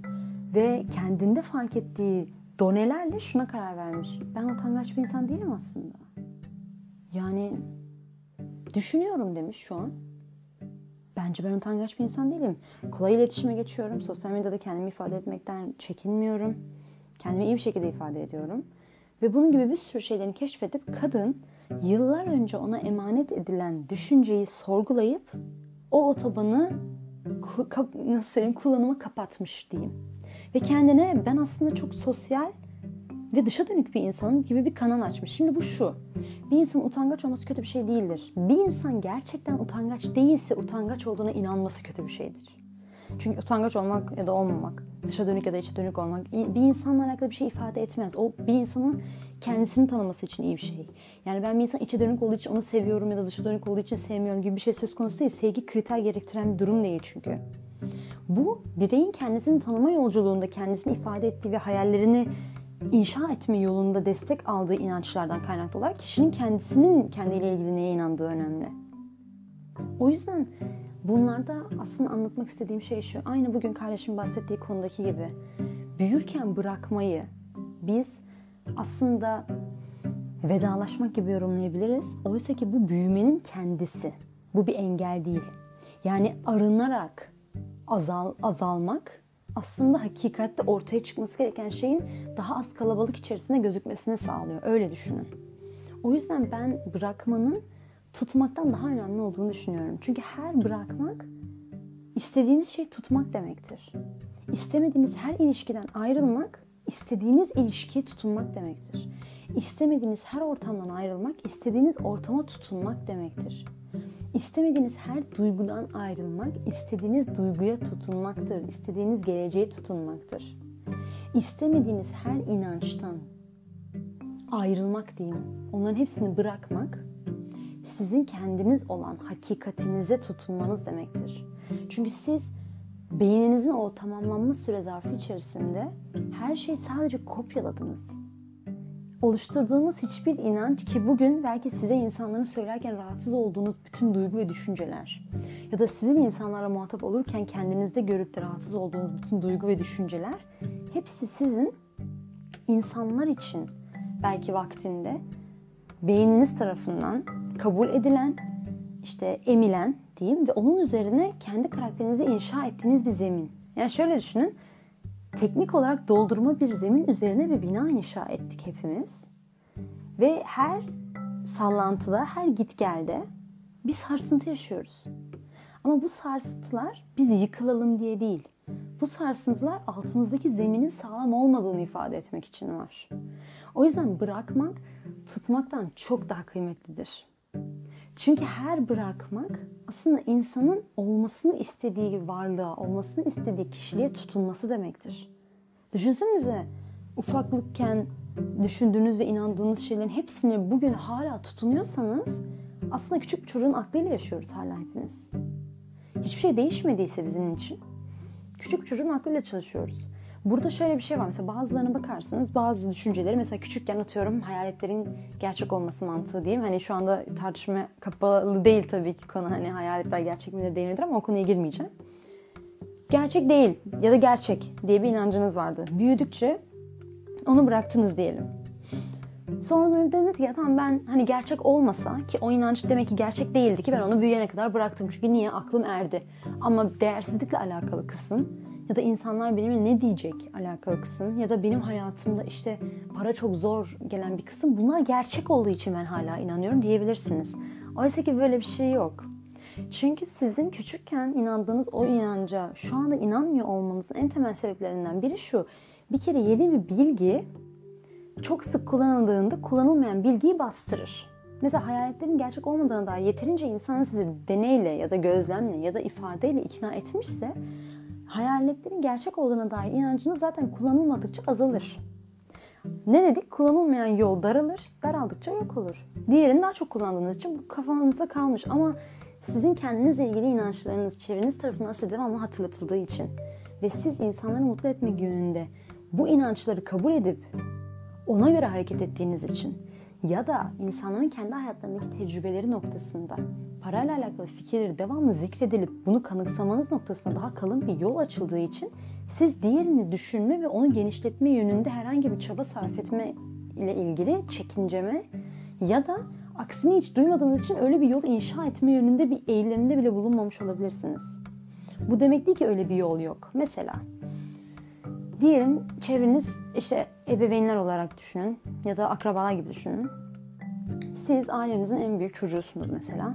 ve kendinde fark ettiği donelerle şuna karar vermiş. Ben utangaç bir insan değilim aslında. Yani düşünüyorum demiş şu an. Bence ben utangaç bir insan değilim. Kolay iletişime geçiyorum. Sosyal medyada kendimi ifade etmekten çekinmiyorum. Kendimi iyi bir şekilde ifade ediyorum. Ve bunun gibi bir sürü şeylerini keşfedip kadın yıllar önce ona emanet edilen düşünceyi sorgulayıp o otobanı nasıl söyleyeyim kullanıma kapatmış diyeyim. Ve kendine ben aslında çok sosyal ve dışa dönük bir insanın gibi bir kanal açmış. Şimdi bu şu. Bir insanın utangaç olması kötü bir şey değildir. Bir insan gerçekten utangaç değilse utangaç olduğuna inanması kötü bir şeydir. Çünkü utangaç olmak ya da olmamak, dışa dönük ya da içe dönük olmak bir insanla alakalı bir şey ifade etmez. O bir insanın kendisini tanıması için iyi bir şey. Yani ben bir insan içe dönük olduğu için onu seviyorum ya da dışa dönük olduğu için sevmiyorum gibi bir şey söz konusu değil. Sevgi kriter gerektiren bir durum değil çünkü. Bu bireyin kendisini tanıma yolculuğunda kendisini ifade ettiği ve hayallerini inşa etme yolunda destek aldığı inançlardan kaynaklı olarak kişinin kendisinin kendiyle ilgili neye inandığı önemli. O yüzden bunlarda aslında anlatmak istediğim şey şu. Aynı bugün kardeşim bahsettiği konudaki gibi. Büyürken bırakmayı biz aslında vedalaşmak gibi yorumlayabiliriz. Oysa ki bu büyümenin kendisi. Bu bir engel değil. Yani arınarak azal, azalmak aslında hakikatte ortaya çıkması gereken şeyin daha az kalabalık içerisinde gözükmesini sağlıyor. Öyle düşünün. O yüzden ben bırakmanın tutmaktan daha önemli olduğunu düşünüyorum. Çünkü her bırakmak istediğiniz şeyi tutmak demektir. İstemediğiniz her ilişkiden ayrılmak istediğiniz ilişkiye tutunmak demektir. İstemediğiniz her ortamdan ayrılmak istediğiniz ortama tutunmak demektir. İstemediğiniz her duygudan ayrılmak, istediğiniz duyguya tutunmaktır. İstediğiniz geleceğe tutunmaktır. İstemediğiniz her inançtan ayrılmak diyeyim. Onların hepsini bırakmak sizin kendiniz olan hakikatinize tutunmanız demektir. Çünkü siz beyninizin o tamamlanma süre zarfı içerisinde her şeyi sadece kopyaladınız oluşturduğunuz hiçbir inanç ki bugün belki size insanların söylerken rahatsız olduğunuz bütün duygu ve düşünceler ya da sizin insanlarla muhatap olurken kendinizde görüp de rahatsız olduğunuz bütün duygu ve düşünceler hepsi sizin insanlar için belki vaktinde beyniniz tarafından kabul edilen, işte emilen diyeyim ve onun üzerine kendi karakterinizi inşa ettiğiniz bir zemin. Yani şöyle düşünün teknik olarak doldurma bir zemin üzerine bir bina inşa ettik hepimiz. Ve her sallantıda, her git gelde bir sarsıntı yaşıyoruz. Ama bu sarsıntılar biz yıkılalım diye değil. Bu sarsıntılar altımızdaki zeminin sağlam olmadığını ifade etmek için var. O yüzden bırakmak tutmaktan çok daha kıymetlidir. Çünkü her bırakmak aslında insanın olmasını istediği varlığa, olmasını istediği kişiliğe tutunması demektir. Düşünsenize ufaklıkken düşündüğünüz ve inandığınız şeylerin hepsini bugün hala tutunuyorsanız aslında küçük bir çocuğun aklıyla yaşıyoruz hala hepimiz. Hiçbir şey değişmediyse bizim için küçük çocuğun aklıyla çalışıyoruz. Burada şöyle bir şey var. Mesela bazılarına bakarsınız bazı düşünceleri mesela küçükken atıyorum hayaletlerin gerçek olması mantığı diyeyim. Hani şu anda tartışma kapalı değil tabii ki konu hani hayaletler gerçek midir değil ama o konuya girmeyeceğim. Gerçek değil ya da gerçek diye bir inancınız vardı. Büyüdükçe onu bıraktınız diyelim. Sonra ki ya tamam ben hani gerçek olmasa ki o inanç demek ki gerçek değildi ki ben onu büyüyene kadar bıraktım. Çünkü niye? Aklım erdi. Ama değersizlikle alakalı kısım ya da insanlar benimle ne diyecek alakalı kısım ya da benim hayatımda işte para çok zor gelen bir kısım bunlar gerçek olduğu için ben hala inanıyorum diyebilirsiniz. Oysa ki böyle bir şey yok. Çünkü sizin küçükken inandığınız o inanca şu anda inanmıyor olmanızın en temel sebeplerinden biri şu. Bir kere yeni bir bilgi çok sık kullanıldığında kullanılmayan bilgiyi bastırır. Mesela hayaletlerin gerçek olmadığına dair yeterince insan sizi deneyle ya da gözlemle ya da ifadeyle ikna etmişse hayaletlerin gerçek olduğuna dair inancınız zaten kullanılmadıkça azalır. Ne dedik? Kullanılmayan yol daralır, daraldıkça yok olur. Diğerini daha çok kullandığınız için bu kafanızda kalmış ama sizin kendinizle ilgili inançlarınız çevreniz tarafından size devamlı hatırlatıldığı için ve siz insanları mutlu etmek yönünde bu inançları kabul edip ona göre hareket ettiğiniz için ya da insanların kendi hayatlarındaki tecrübeleri noktasında parayla alakalı fikirleri devamlı zikredilip bunu kanıksamanız noktasında daha kalın bir yol açıldığı için siz diğerini düşünme ve onu genişletme yönünde herhangi bir çaba sarf etme ile ilgili çekinceme ya da aksini hiç duymadığınız için öyle bir yol inşa etme yönünde bir eğilimde bile bulunmamış olabilirsiniz. Bu demek değil ki öyle bir yol yok. Mesela diyelim çevreniz işte ebeveynler olarak düşünün ya da akrabalar gibi düşünün. Siz ailenizin en büyük çocuğusunuz mesela.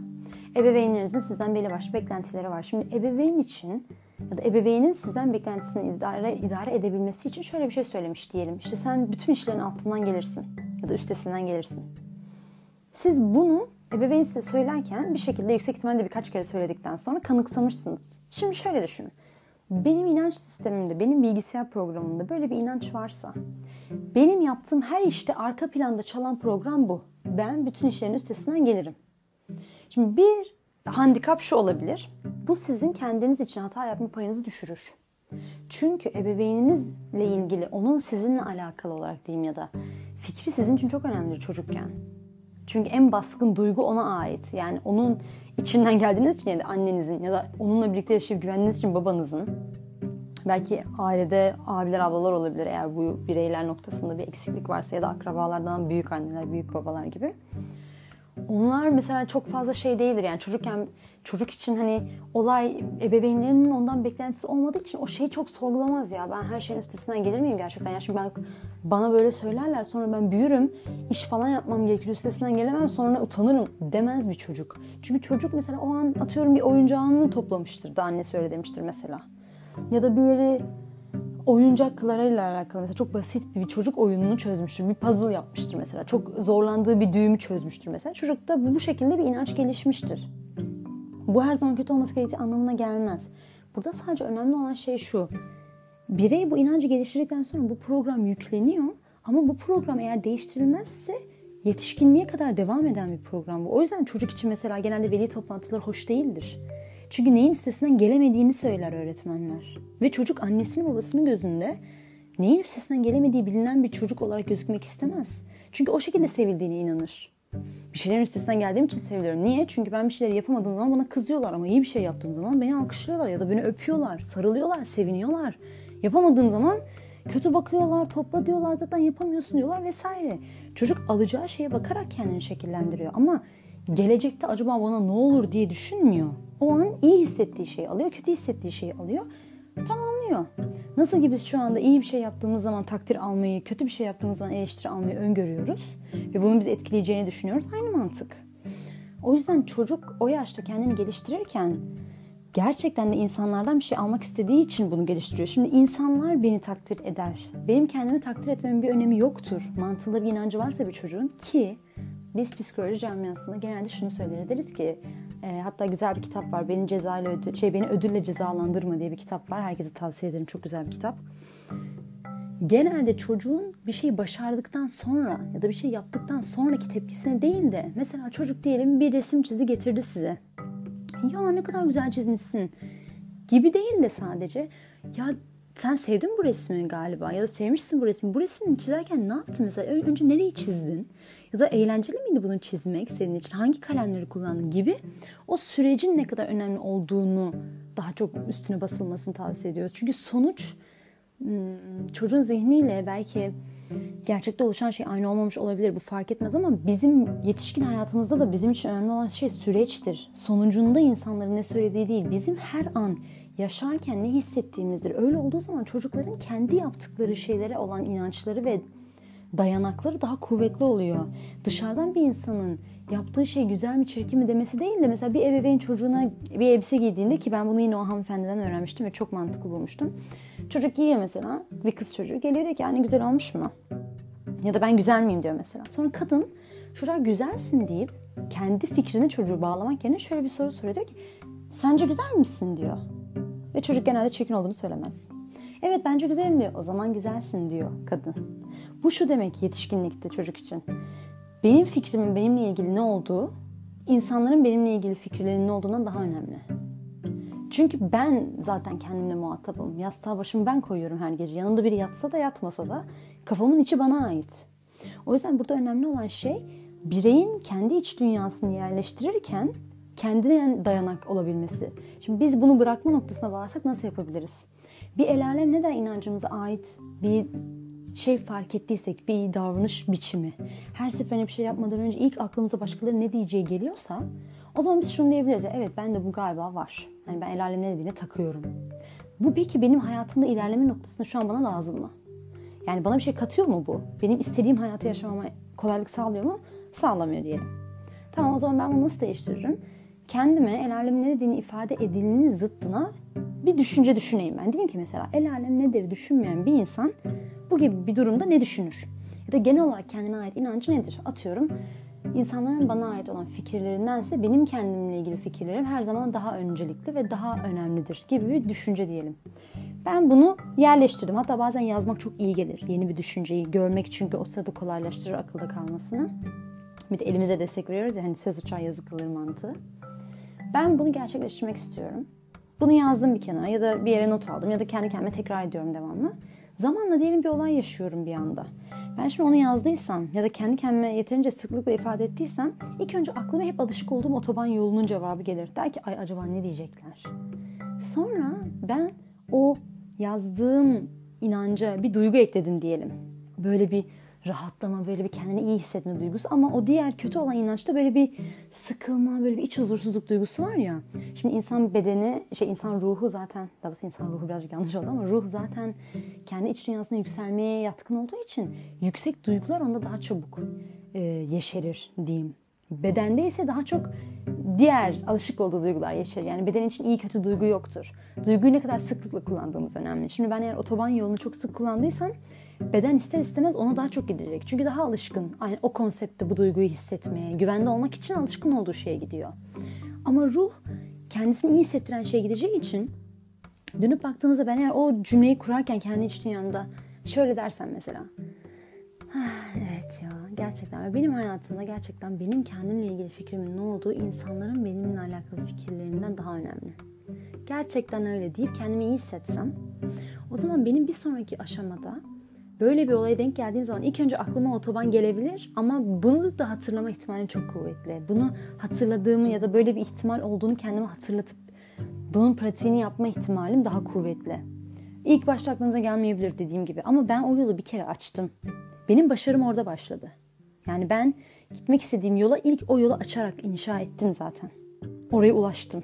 Ebeveynlerinizin sizden belli başlı beklentileri var. Şimdi ebeveyn için ya da ebeveynin sizden beklentisini idare, idare edebilmesi için şöyle bir şey söylemiş diyelim. İşte sen bütün işlerin altından gelirsin ya da üstesinden gelirsin. Siz bunu ebeveyn size söylerken bir şekilde yüksek ihtimalle birkaç kere söyledikten sonra kanıksamışsınız. Şimdi şöyle düşünün. Benim inanç sistemimde, benim bilgisayar programımda böyle bir inanç varsa, benim yaptığım her işte arka planda çalan program bu. Ben bütün işlerin üstesinden gelirim. Şimdi bir handikap şu olabilir. Bu sizin kendiniz için hata yapma payınızı düşürür. Çünkü ebeveyninizle ilgili, onun sizinle alakalı olarak diyeyim ya da fikri sizin için çok önemlidir çocukken. Çünkü en baskın duygu ona ait. Yani onun içinden geldiğiniz için ya da annenizin ya da onunla birlikte yaşayıp güvendiğiniz için babanızın belki ailede abiler ablalar olabilir eğer bu bireyler noktasında bir eksiklik varsa ya da akrabalardan büyük anneler, büyük babalar gibi. Onlar mesela çok fazla şey değildir yani çocukken çocuk için hani olay ebeveynlerinin ondan beklentisi olmadığı için o şeyi çok sorgulamaz ya. Ben her şeyin üstesinden gelir miyim gerçekten? Ya şimdi ben bana böyle söylerler sonra ben büyürüm. iş falan yapmam gerekir üstesinden gelemem sonra utanırım demez bir çocuk. Çünkü çocuk mesela o an atıyorum bir oyuncağını toplamıştır da annesi öyle demiştir mesela. Ya da bir yeri oyuncaklarıyla alakalı mesela çok basit bir çocuk oyununu çözmüştür. Bir puzzle yapmıştır mesela. Çok zorlandığı bir düğümü çözmüştür mesela. Çocukta bu şekilde bir inanç gelişmiştir. Bu her zaman kötü olması gerektiği anlamına gelmez. Burada sadece önemli olan şey şu. Birey bu inancı geliştirdikten sonra bu program yükleniyor. Ama bu program eğer değiştirilmezse yetişkinliğe kadar devam eden bir program bu. O yüzden çocuk için mesela genelde veli toplantıları hoş değildir. Çünkü neyin üstesinden gelemediğini söyler öğretmenler. Ve çocuk annesinin babasının gözünde neyin üstesinden gelemediği bilinen bir çocuk olarak gözükmek istemez. Çünkü o şekilde sevildiğine inanır. Bir şeylerin üstesinden geldiğim için seviliyorum. Niye? Çünkü ben bir şeyleri yapamadığım zaman bana kızıyorlar ama iyi bir şey yaptığım zaman beni alkışlıyorlar ya da beni öpüyorlar, sarılıyorlar, seviniyorlar. Yapamadığım zaman kötü bakıyorlar, topla diyorlar zaten yapamıyorsun diyorlar vesaire. Çocuk alacağı şeye bakarak kendini şekillendiriyor ama gelecekte acaba bana ne olur diye düşünmüyor. O an iyi hissettiği şeyi alıyor, kötü hissettiği şeyi alıyor. Tamamlıyor. Nasıl ki biz şu anda iyi bir şey yaptığımız zaman takdir almayı, kötü bir şey yaptığımız zaman eleştiri almayı öngörüyoruz ve bunun bizi etkileyeceğini düşünüyoruz. Aynı mantık. O yüzden çocuk o yaşta kendini geliştirirken gerçekten de insanlardan bir şey almak istediği için bunu geliştiriyor. Şimdi insanlar beni takdir eder. Benim kendimi takdir etmemin bir önemi yoktur. Mantığında bir inancı varsa bir çocuğun ki biz psikoloji camiasında genelde şunu söyleriz. Deriz ki e, hatta güzel bir kitap var. Beni cezayla ödül, şey beni ödülle cezalandırma diye bir kitap var. Herkese tavsiye ederim. Çok güzel bir kitap. Genelde çocuğun bir şeyi başardıktan sonra ya da bir şey yaptıktan sonraki tepkisine değil de mesela çocuk diyelim bir resim çizi getirdi size. Ya ne kadar güzel çizmişsin gibi değil de sadece ya sen sevdin bu resmi galiba ya da sevmişsin bu resmi. Bu resmini çizerken ne yaptın mesela? Önce nereyi çizdin? Ya da eğlenceli miydi bunu çizmek senin için? Hangi kalemleri kullandın gibi o sürecin ne kadar önemli olduğunu daha çok üstüne basılmasını tavsiye ediyoruz. Çünkü sonuç hmm, çocuğun zihniyle belki gerçekte oluşan şey aynı olmamış olabilir. Bu fark etmez ama bizim yetişkin hayatımızda da bizim için önemli olan şey süreçtir. Sonucunda insanların ne söylediği değil. Bizim her an yaşarken ne hissettiğimizdir. Öyle olduğu zaman çocukların kendi yaptıkları şeylere olan inançları ve dayanakları daha kuvvetli oluyor. Dışarıdan bir insanın yaptığı şey güzel mi çirkin mi demesi değil de mesela bir ebeveyn çocuğuna bir elbise giydiğinde ki ben bunu yine o hanımefendiden öğrenmiştim ve çok mantıklı bulmuştum. Çocuk giyiyor mesela bir kız çocuğu geliyor diyor ki yani güzel olmuş mu? Ya da ben güzel miyim diyor mesela. Sonra kadın çocuğa güzelsin deyip kendi fikrini çocuğu bağlamak yerine şöyle bir soru soruyor. Diyor ki sence güzel misin diyor. Ve çocuk genelde çirkin olduğunu söylemez. Evet bence güzelim diyor. O zaman güzelsin diyor kadın. Bu şu demek yetişkinlikte çocuk için. Benim fikrimin benimle ilgili ne olduğu insanların benimle ilgili fikirlerinin ne olduğundan daha önemli. Çünkü ben zaten kendimle muhatabım. Yastığa başımı ben koyuyorum her gece. Yanımda biri yatsa da yatmasa da kafamın içi bana ait. O yüzden burada önemli olan şey bireyin kendi iç dünyasını yerleştirirken kendine dayanak olabilmesi. Şimdi biz bunu bırakma noktasına bağlarsak nasıl yapabiliriz? Bir el alem ne inancımıza ait bir şey fark ettiysek bir davranış biçimi her seferinde bir şey yapmadan önce ilk aklımıza başkaları ne diyeceği geliyorsa o zaman biz şunu diyebiliriz. Evet ben de bu galiba var. Yani ben el alem ne dediğine takıyorum. Bu peki benim hayatımda ilerleme noktasında şu an bana lazım mı? Yani bana bir şey katıyor mu bu? Benim istediğim hayatı yaşamama kolaylık sağlıyor mu? Sağlamıyor diyelim. Tamam o zaman ben bunu nasıl değiştiririm? Kendime el alem ne dediğini ifade edilinin zıttına bir düşünce düşüneyim ben. Diyeyim ki mesela el alem nedir düşünmeyen bir insan bu gibi bir durumda ne düşünür? Ya da genel olarak kendine ait inancı nedir? Atıyorum insanların bana ait olan fikirlerindense benim kendimle ilgili fikirlerim her zaman daha öncelikli ve daha önemlidir gibi bir düşünce diyelim. Ben bunu yerleştirdim. Hatta bazen yazmak çok iyi gelir. Yeni bir düşünceyi görmek çünkü o sırada kolaylaştırır akılda kalmasını. Bir de elimize destek veriyoruz ya hani söz uçar yazı kılır mantığı. Ben bunu gerçekleştirmek istiyorum. Bunu yazdım bir kenara ya da bir yere not aldım ya da kendi kendime tekrar ediyorum devamlı. Zamanla diyelim bir olay yaşıyorum bir anda. Ben şimdi onu yazdıysam ya da kendi kendime yeterince sıklıkla ifade ettiysem ilk önce aklıma hep alışık olduğum otoban yolunun cevabı gelir. Der ki ay acaba ne diyecekler? Sonra ben o yazdığım inanca bir duygu ekledim diyelim. Böyle bir rahatlama, böyle bir kendini iyi hissetme duygusu ama o diğer kötü olan inançta böyle bir sıkılma, böyle bir iç huzursuzluk duygusu var ya. Şimdi insan bedeni, şey insan ruhu zaten, daha doğrusu insan ruhu birazcık yanlış oldu ama ruh zaten kendi iç dünyasına yükselmeye yatkın olduğu için yüksek duygular onda daha çabuk e, yeşerir diyeyim. Bedende ise daha çok diğer alışık olduğu duygular yaşar. Yani beden için iyi kötü duygu yoktur. Duyguyu ne kadar sıklıkla kullandığımız önemli. Şimdi ben eğer otoban yolunu çok sık kullandıysam beden ister istemez ona daha çok gidecek. Çünkü daha alışkın. Aynı o konseptte bu duyguyu hissetmeye, güvende olmak için alışkın olduğu şeye gidiyor. Ama ruh kendisini iyi hissettiren şeye gideceği için dönüp baktığımızda ben eğer o cümleyi kurarken kendi iç dünyamda şöyle dersem mesela. evet ya gerçekten benim hayatımda gerçekten benim kendimle ilgili fikrimin ne olduğu insanların benimle alakalı fikirlerinden daha önemli. Gerçekten öyle deyip kendimi iyi hissetsem o zaman benim bir sonraki aşamada böyle bir olaya denk geldiğim zaman ilk önce aklıma otoban gelebilir ama bunu da hatırlama ihtimalim çok kuvvetli. Bunu hatırladığımı ya da böyle bir ihtimal olduğunu kendime hatırlatıp bunun pratiğini yapma ihtimalim daha kuvvetli. İlk başta aklınıza gelmeyebilir dediğim gibi ama ben o yolu bir kere açtım. Benim başarım orada başladı. Yani ben gitmek istediğim yola ilk o yolu açarak inşa ettim zaten. Oraya ulaştım.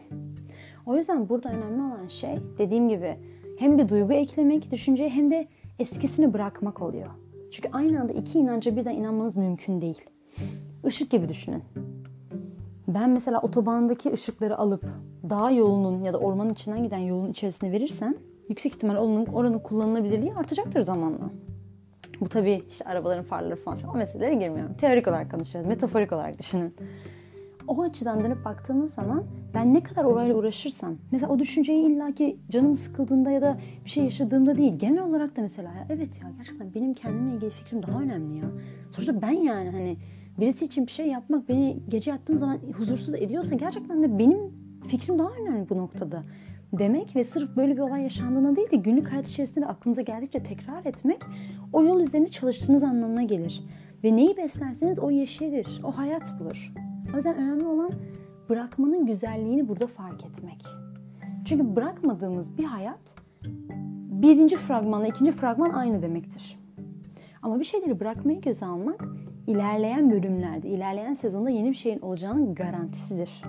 O yüzden burada önemli olan şey dediğim gibi hem bir duygu eklemek düşünceye hem de eskisini bırakmak oluyor. Çünkü aynı anda iki inanca birden inanmanız mümkün değil. Işık gibi düşünün. Ben mesela otobandaki ışıkları alıp dağ yolunun ya da ormanın içinden giden yolun içerisine verirsem yüksek ihtimal oranın, oranın kullanılabilirliği artacaktır zamanla. Bu tabii işte arabaların farları falan o meselelere girmiyorum. Teorik olarak konuşuyoruz, metaforik olarak düşünün. O açıdan dönüp baktığımız zaman ben ne kadar orayla uğraşırsam mesela o düşünceyi illaki canım sıkıldığında ya da bir şey yaşadığımda değil genel olarak da mesela ya, evet ya gerçekten benim kendimle ilgili fikrim daha önemli ya. Sonuçta ben yani hani birisi için bir şey yapmak beni gece yattığım zaman huzursuz ediyorsa gerçekten de benim fikrim daha önemli bu noktada demek ve sırf böyle bir olay yaşandığında değil de günlük hayat içerisinde de aklınıza geldikçe tekrar etmek o yol üzerinde çalıştığınız anlamına gelir. Ve neyi beslerseniz o yeşerir, o hayat bulur. O yüzden önemli olan bırakmanın güzelliğini burada fark etmek. Çünkü bırakmadığımız bir hayat birinci fragmanla ikinci fragman aynı demektir. Ama bir şeyleri bırakmayı göze almak ilerleyen bölümlerde, ilerleyen sezonda yeni bir şeyin olacağının garantisidir.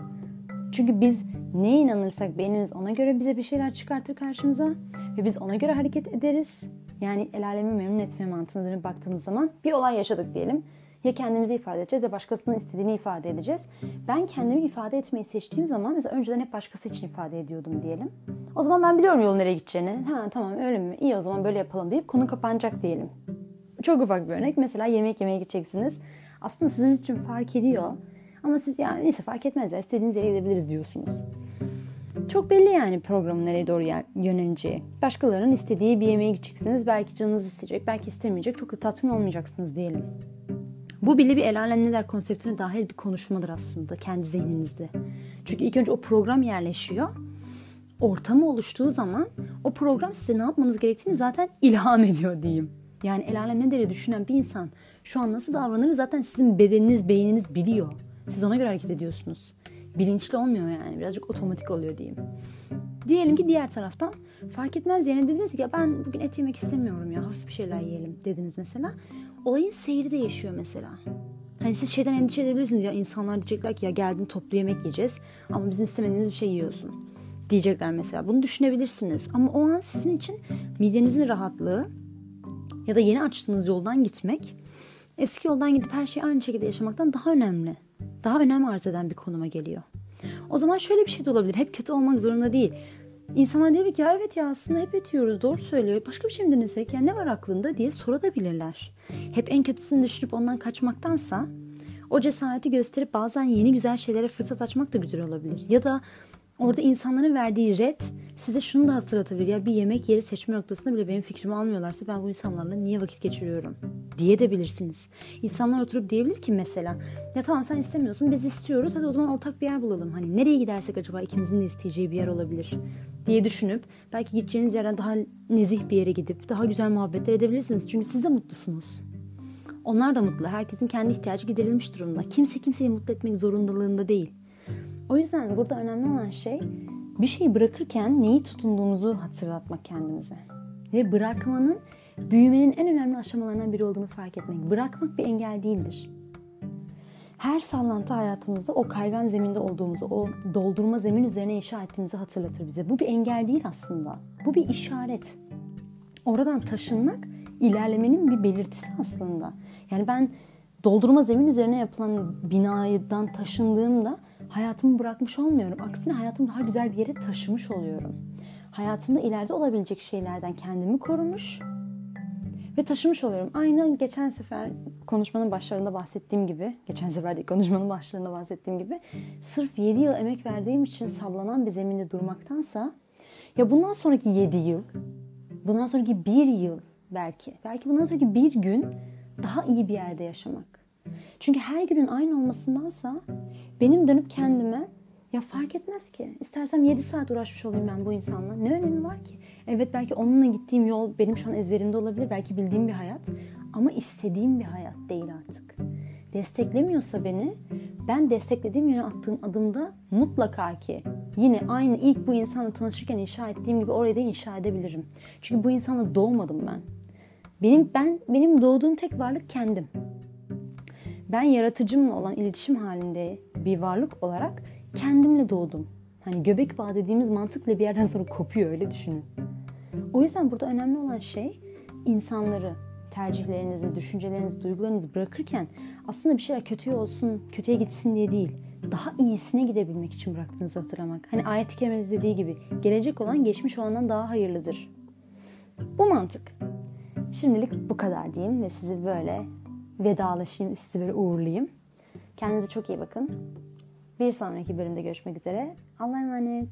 Çünkü biz neye inanırsak beynimiz ona göre bize bir şeyler çıkartır karşımıza ve biz ona göre hareket ederiz. Yani el alemi memnun etme mantığına dönüp baktığımız zaman bir olay yaşadık diyelim. Ya kendimizi ifade edeceğiz ya başkasının istediğini ifade edeceğiz. Ben kendimi ifade etmeyi seçtiğim zaman mesela önceden hep başkası için ifade ediyordum diyelim. O zaman ben biliyorum yol nereye gideceğini. Ha tamam öyle mi? İyi o zaman böyle yapalım deyip konu kapanacak diyelim. Çok ufak bir örnek. Mesela yemek yemeye gideceksiniz. Aslında sizin için fark ediyor. Ama siz yani neyse fark etmez ya istediğiniz yere gidebiliriz diyorsunuz. Çok belli yani programın nereye doğru yöneleceği. Başkalarının istediği bir yemeğe gideceksiniz. Belki canınız isteyecek, belki istemeyecek. Çok da tatmin olmayacaksınız diyelim. Bu bile bir el alem ne der konseptine dahil bir konuşmadır aslında kendi zihninizde. Çünkü ilk önce o program yerleşiyor. Ortamı oluştuğu zaman o program size ne yapmanız gerektiğini zaten ilham ediyor diyeyim. Yani el alem ne deri düşünen bir insan şu an nasıl davranır zaten sizin bedeniniz, beyniniz biliyor. Siz ona göre hareket ediyorsunuz. Bilinçli olmuyor yani. Birazcık otomatik oluyor diyeyim. Diyelim ki diğer taraftan fark etmez yerine dediniz ki ya ben bugün et yemek istemiyorum ya hafif bir şeyler yiyelim dediniz mesela. Olayın seyri değişiyor mesela. Hani siz şeyden endişe edebilirsiniz ya insanlar diyecekler ki ya geldin toplu yemek yiyeceğiz ama bizim istemediğimiz bir şey yiyorsun diyecekler mesela. Bunu düşünebilirsiniz ama o an sizin için midenizin rahatlığı ya da yeni açtığınız yoldan gitmek eski yoldan gidip her şeyi aynı şekilde yaşamaktan daha önemli. Daha önem arz eden bir konuma geliyor. O zaman şöyle bir şey de olabilir. Hep kötü olmak zorunda değil. İnsanlar diyor ki ya evet ya aslında hep etiyoruz doğru söylüyor. Başka bir şey mi denesek ya ne var aklında diye sorabilirler. Hep en kötüsünü düşünüp ondan kaçmaktansa o cesareti gösterip bazen yeni güzel şeylere fırsat açmak da güzel olabilir. Ya da orada insanların verdiği red size şunu da hatırlatabilir. Ya bir yemek yeri seçme noktasında bile benim fikrimi almıyorlarsa ben bu insanlarla niye vakit geçiriyorum diye de bilirsiniz. İnsanlar oturup diyebilir ki mesela ya tamam sen istemiyorsun biz istiyoruz hadi o zaman ortak bir yer bulalım. Hani nereye gidersek acaba ikimizin de isteyeceği bir yer olabilir diye düşünüp belki gideceğiniz yerden daha nezih bir yere gidip daha güzel muhabbetler edebilirsiniz. Çünkü siz de mutlusunuz. Onlar da mutlu. Herkesin kendi ihtiyacı giderilmiş durumda. Kimse kimseyi mutlu etmek zorundalığında değil. O yüzden burada önemli olan şey bir şeyi bırakırken neyi tutunduğumuzu hatırlatmak kendimize. Ve bırakmanın büyümenin en önemli aşamalarından biri olduğunu fark etmek. Bırakmak bir engel değildir. Her sallantı hayatımızda o kaygan zeminde olduğumuzu, o doldurma zemin üzerine inşa ettiğimizi hatırlatır bize. Bu bir engel değil aslında. Bu bir işaret. Oradan taşınmak ilerlemenin bir belirtisi aslında. Yani ben doldurma zemin üzerine yapılan binadan taşındığımda hayatımı bırakmış olmuyorum. Aksine hayatımı daha güzel bir yere taşımış oluyorum. Hayatımda ileride olabilecek şeylerden kendimi korumuş ve taşımış oluyorum. Aynı geçen sefer konuşmanın başlarında bahsettiğim gibi, geçen sefer değil konuşmanın başlarında bahsettiğim gibi sırf 7 yıl emek verdiğim için sallanan bir zeminde durmaktansa ya bundan sonraki 7 yıl, bundan sonraki 1 yıl belki, belki bundan sonraki bir gün daha iyi bir yerde yaşamak. Çünkü her günün aynı olmasındansa benim dönüp kendime ya fark etmez ki. İstersem 7 saat uğraşmış olayım ben bu insanla. Ne önemi var ki? Evet belki onunla gittiğim yol benim şu an ezberimde olabilir. Belki bildiğim bir hayat. Ama istediğim bir hayat değil artık. Desteklemiyorsa beni ben desteklediğim yöne attığım adımda mutlaka ki yine aynı ilk bu insanla tanışırken inşa ettiğim gibi orayı da inşa edebilirim. Çünkü bu insanla doğmadım ben. Benim ben benim doğduğum tek varlık kendim. Ben yaratıcımla olan iletişim halinde bir varlık olarak kendimle doğdum. Hani göbek bağı dediğimiz mantıkla bir yerden sonra kopuyor öyle düşünün. O yüzden burada önemli olan şey insanları, tercihlerinizi, düşüncelerinizi, duygularınızı bırakırken aslında bir şeyler kötüye olsun, kötüye gitsin diye değil. Daha iyisine gidebilmek için bıraktığınızı hatırlamak. Hani ayet-i kerimede dediği gibi gelecek olan geçmiş olandan daha hayırlıdır. Bu mantık. Şimdilik bu kadar diyeyim ve sizi böyle vedalaşayım, sizi böyle uğurlayayım. Kendinize çok iyi bakın. Bir sonraki bölümde görüşmek üzere. Allah'a emanet.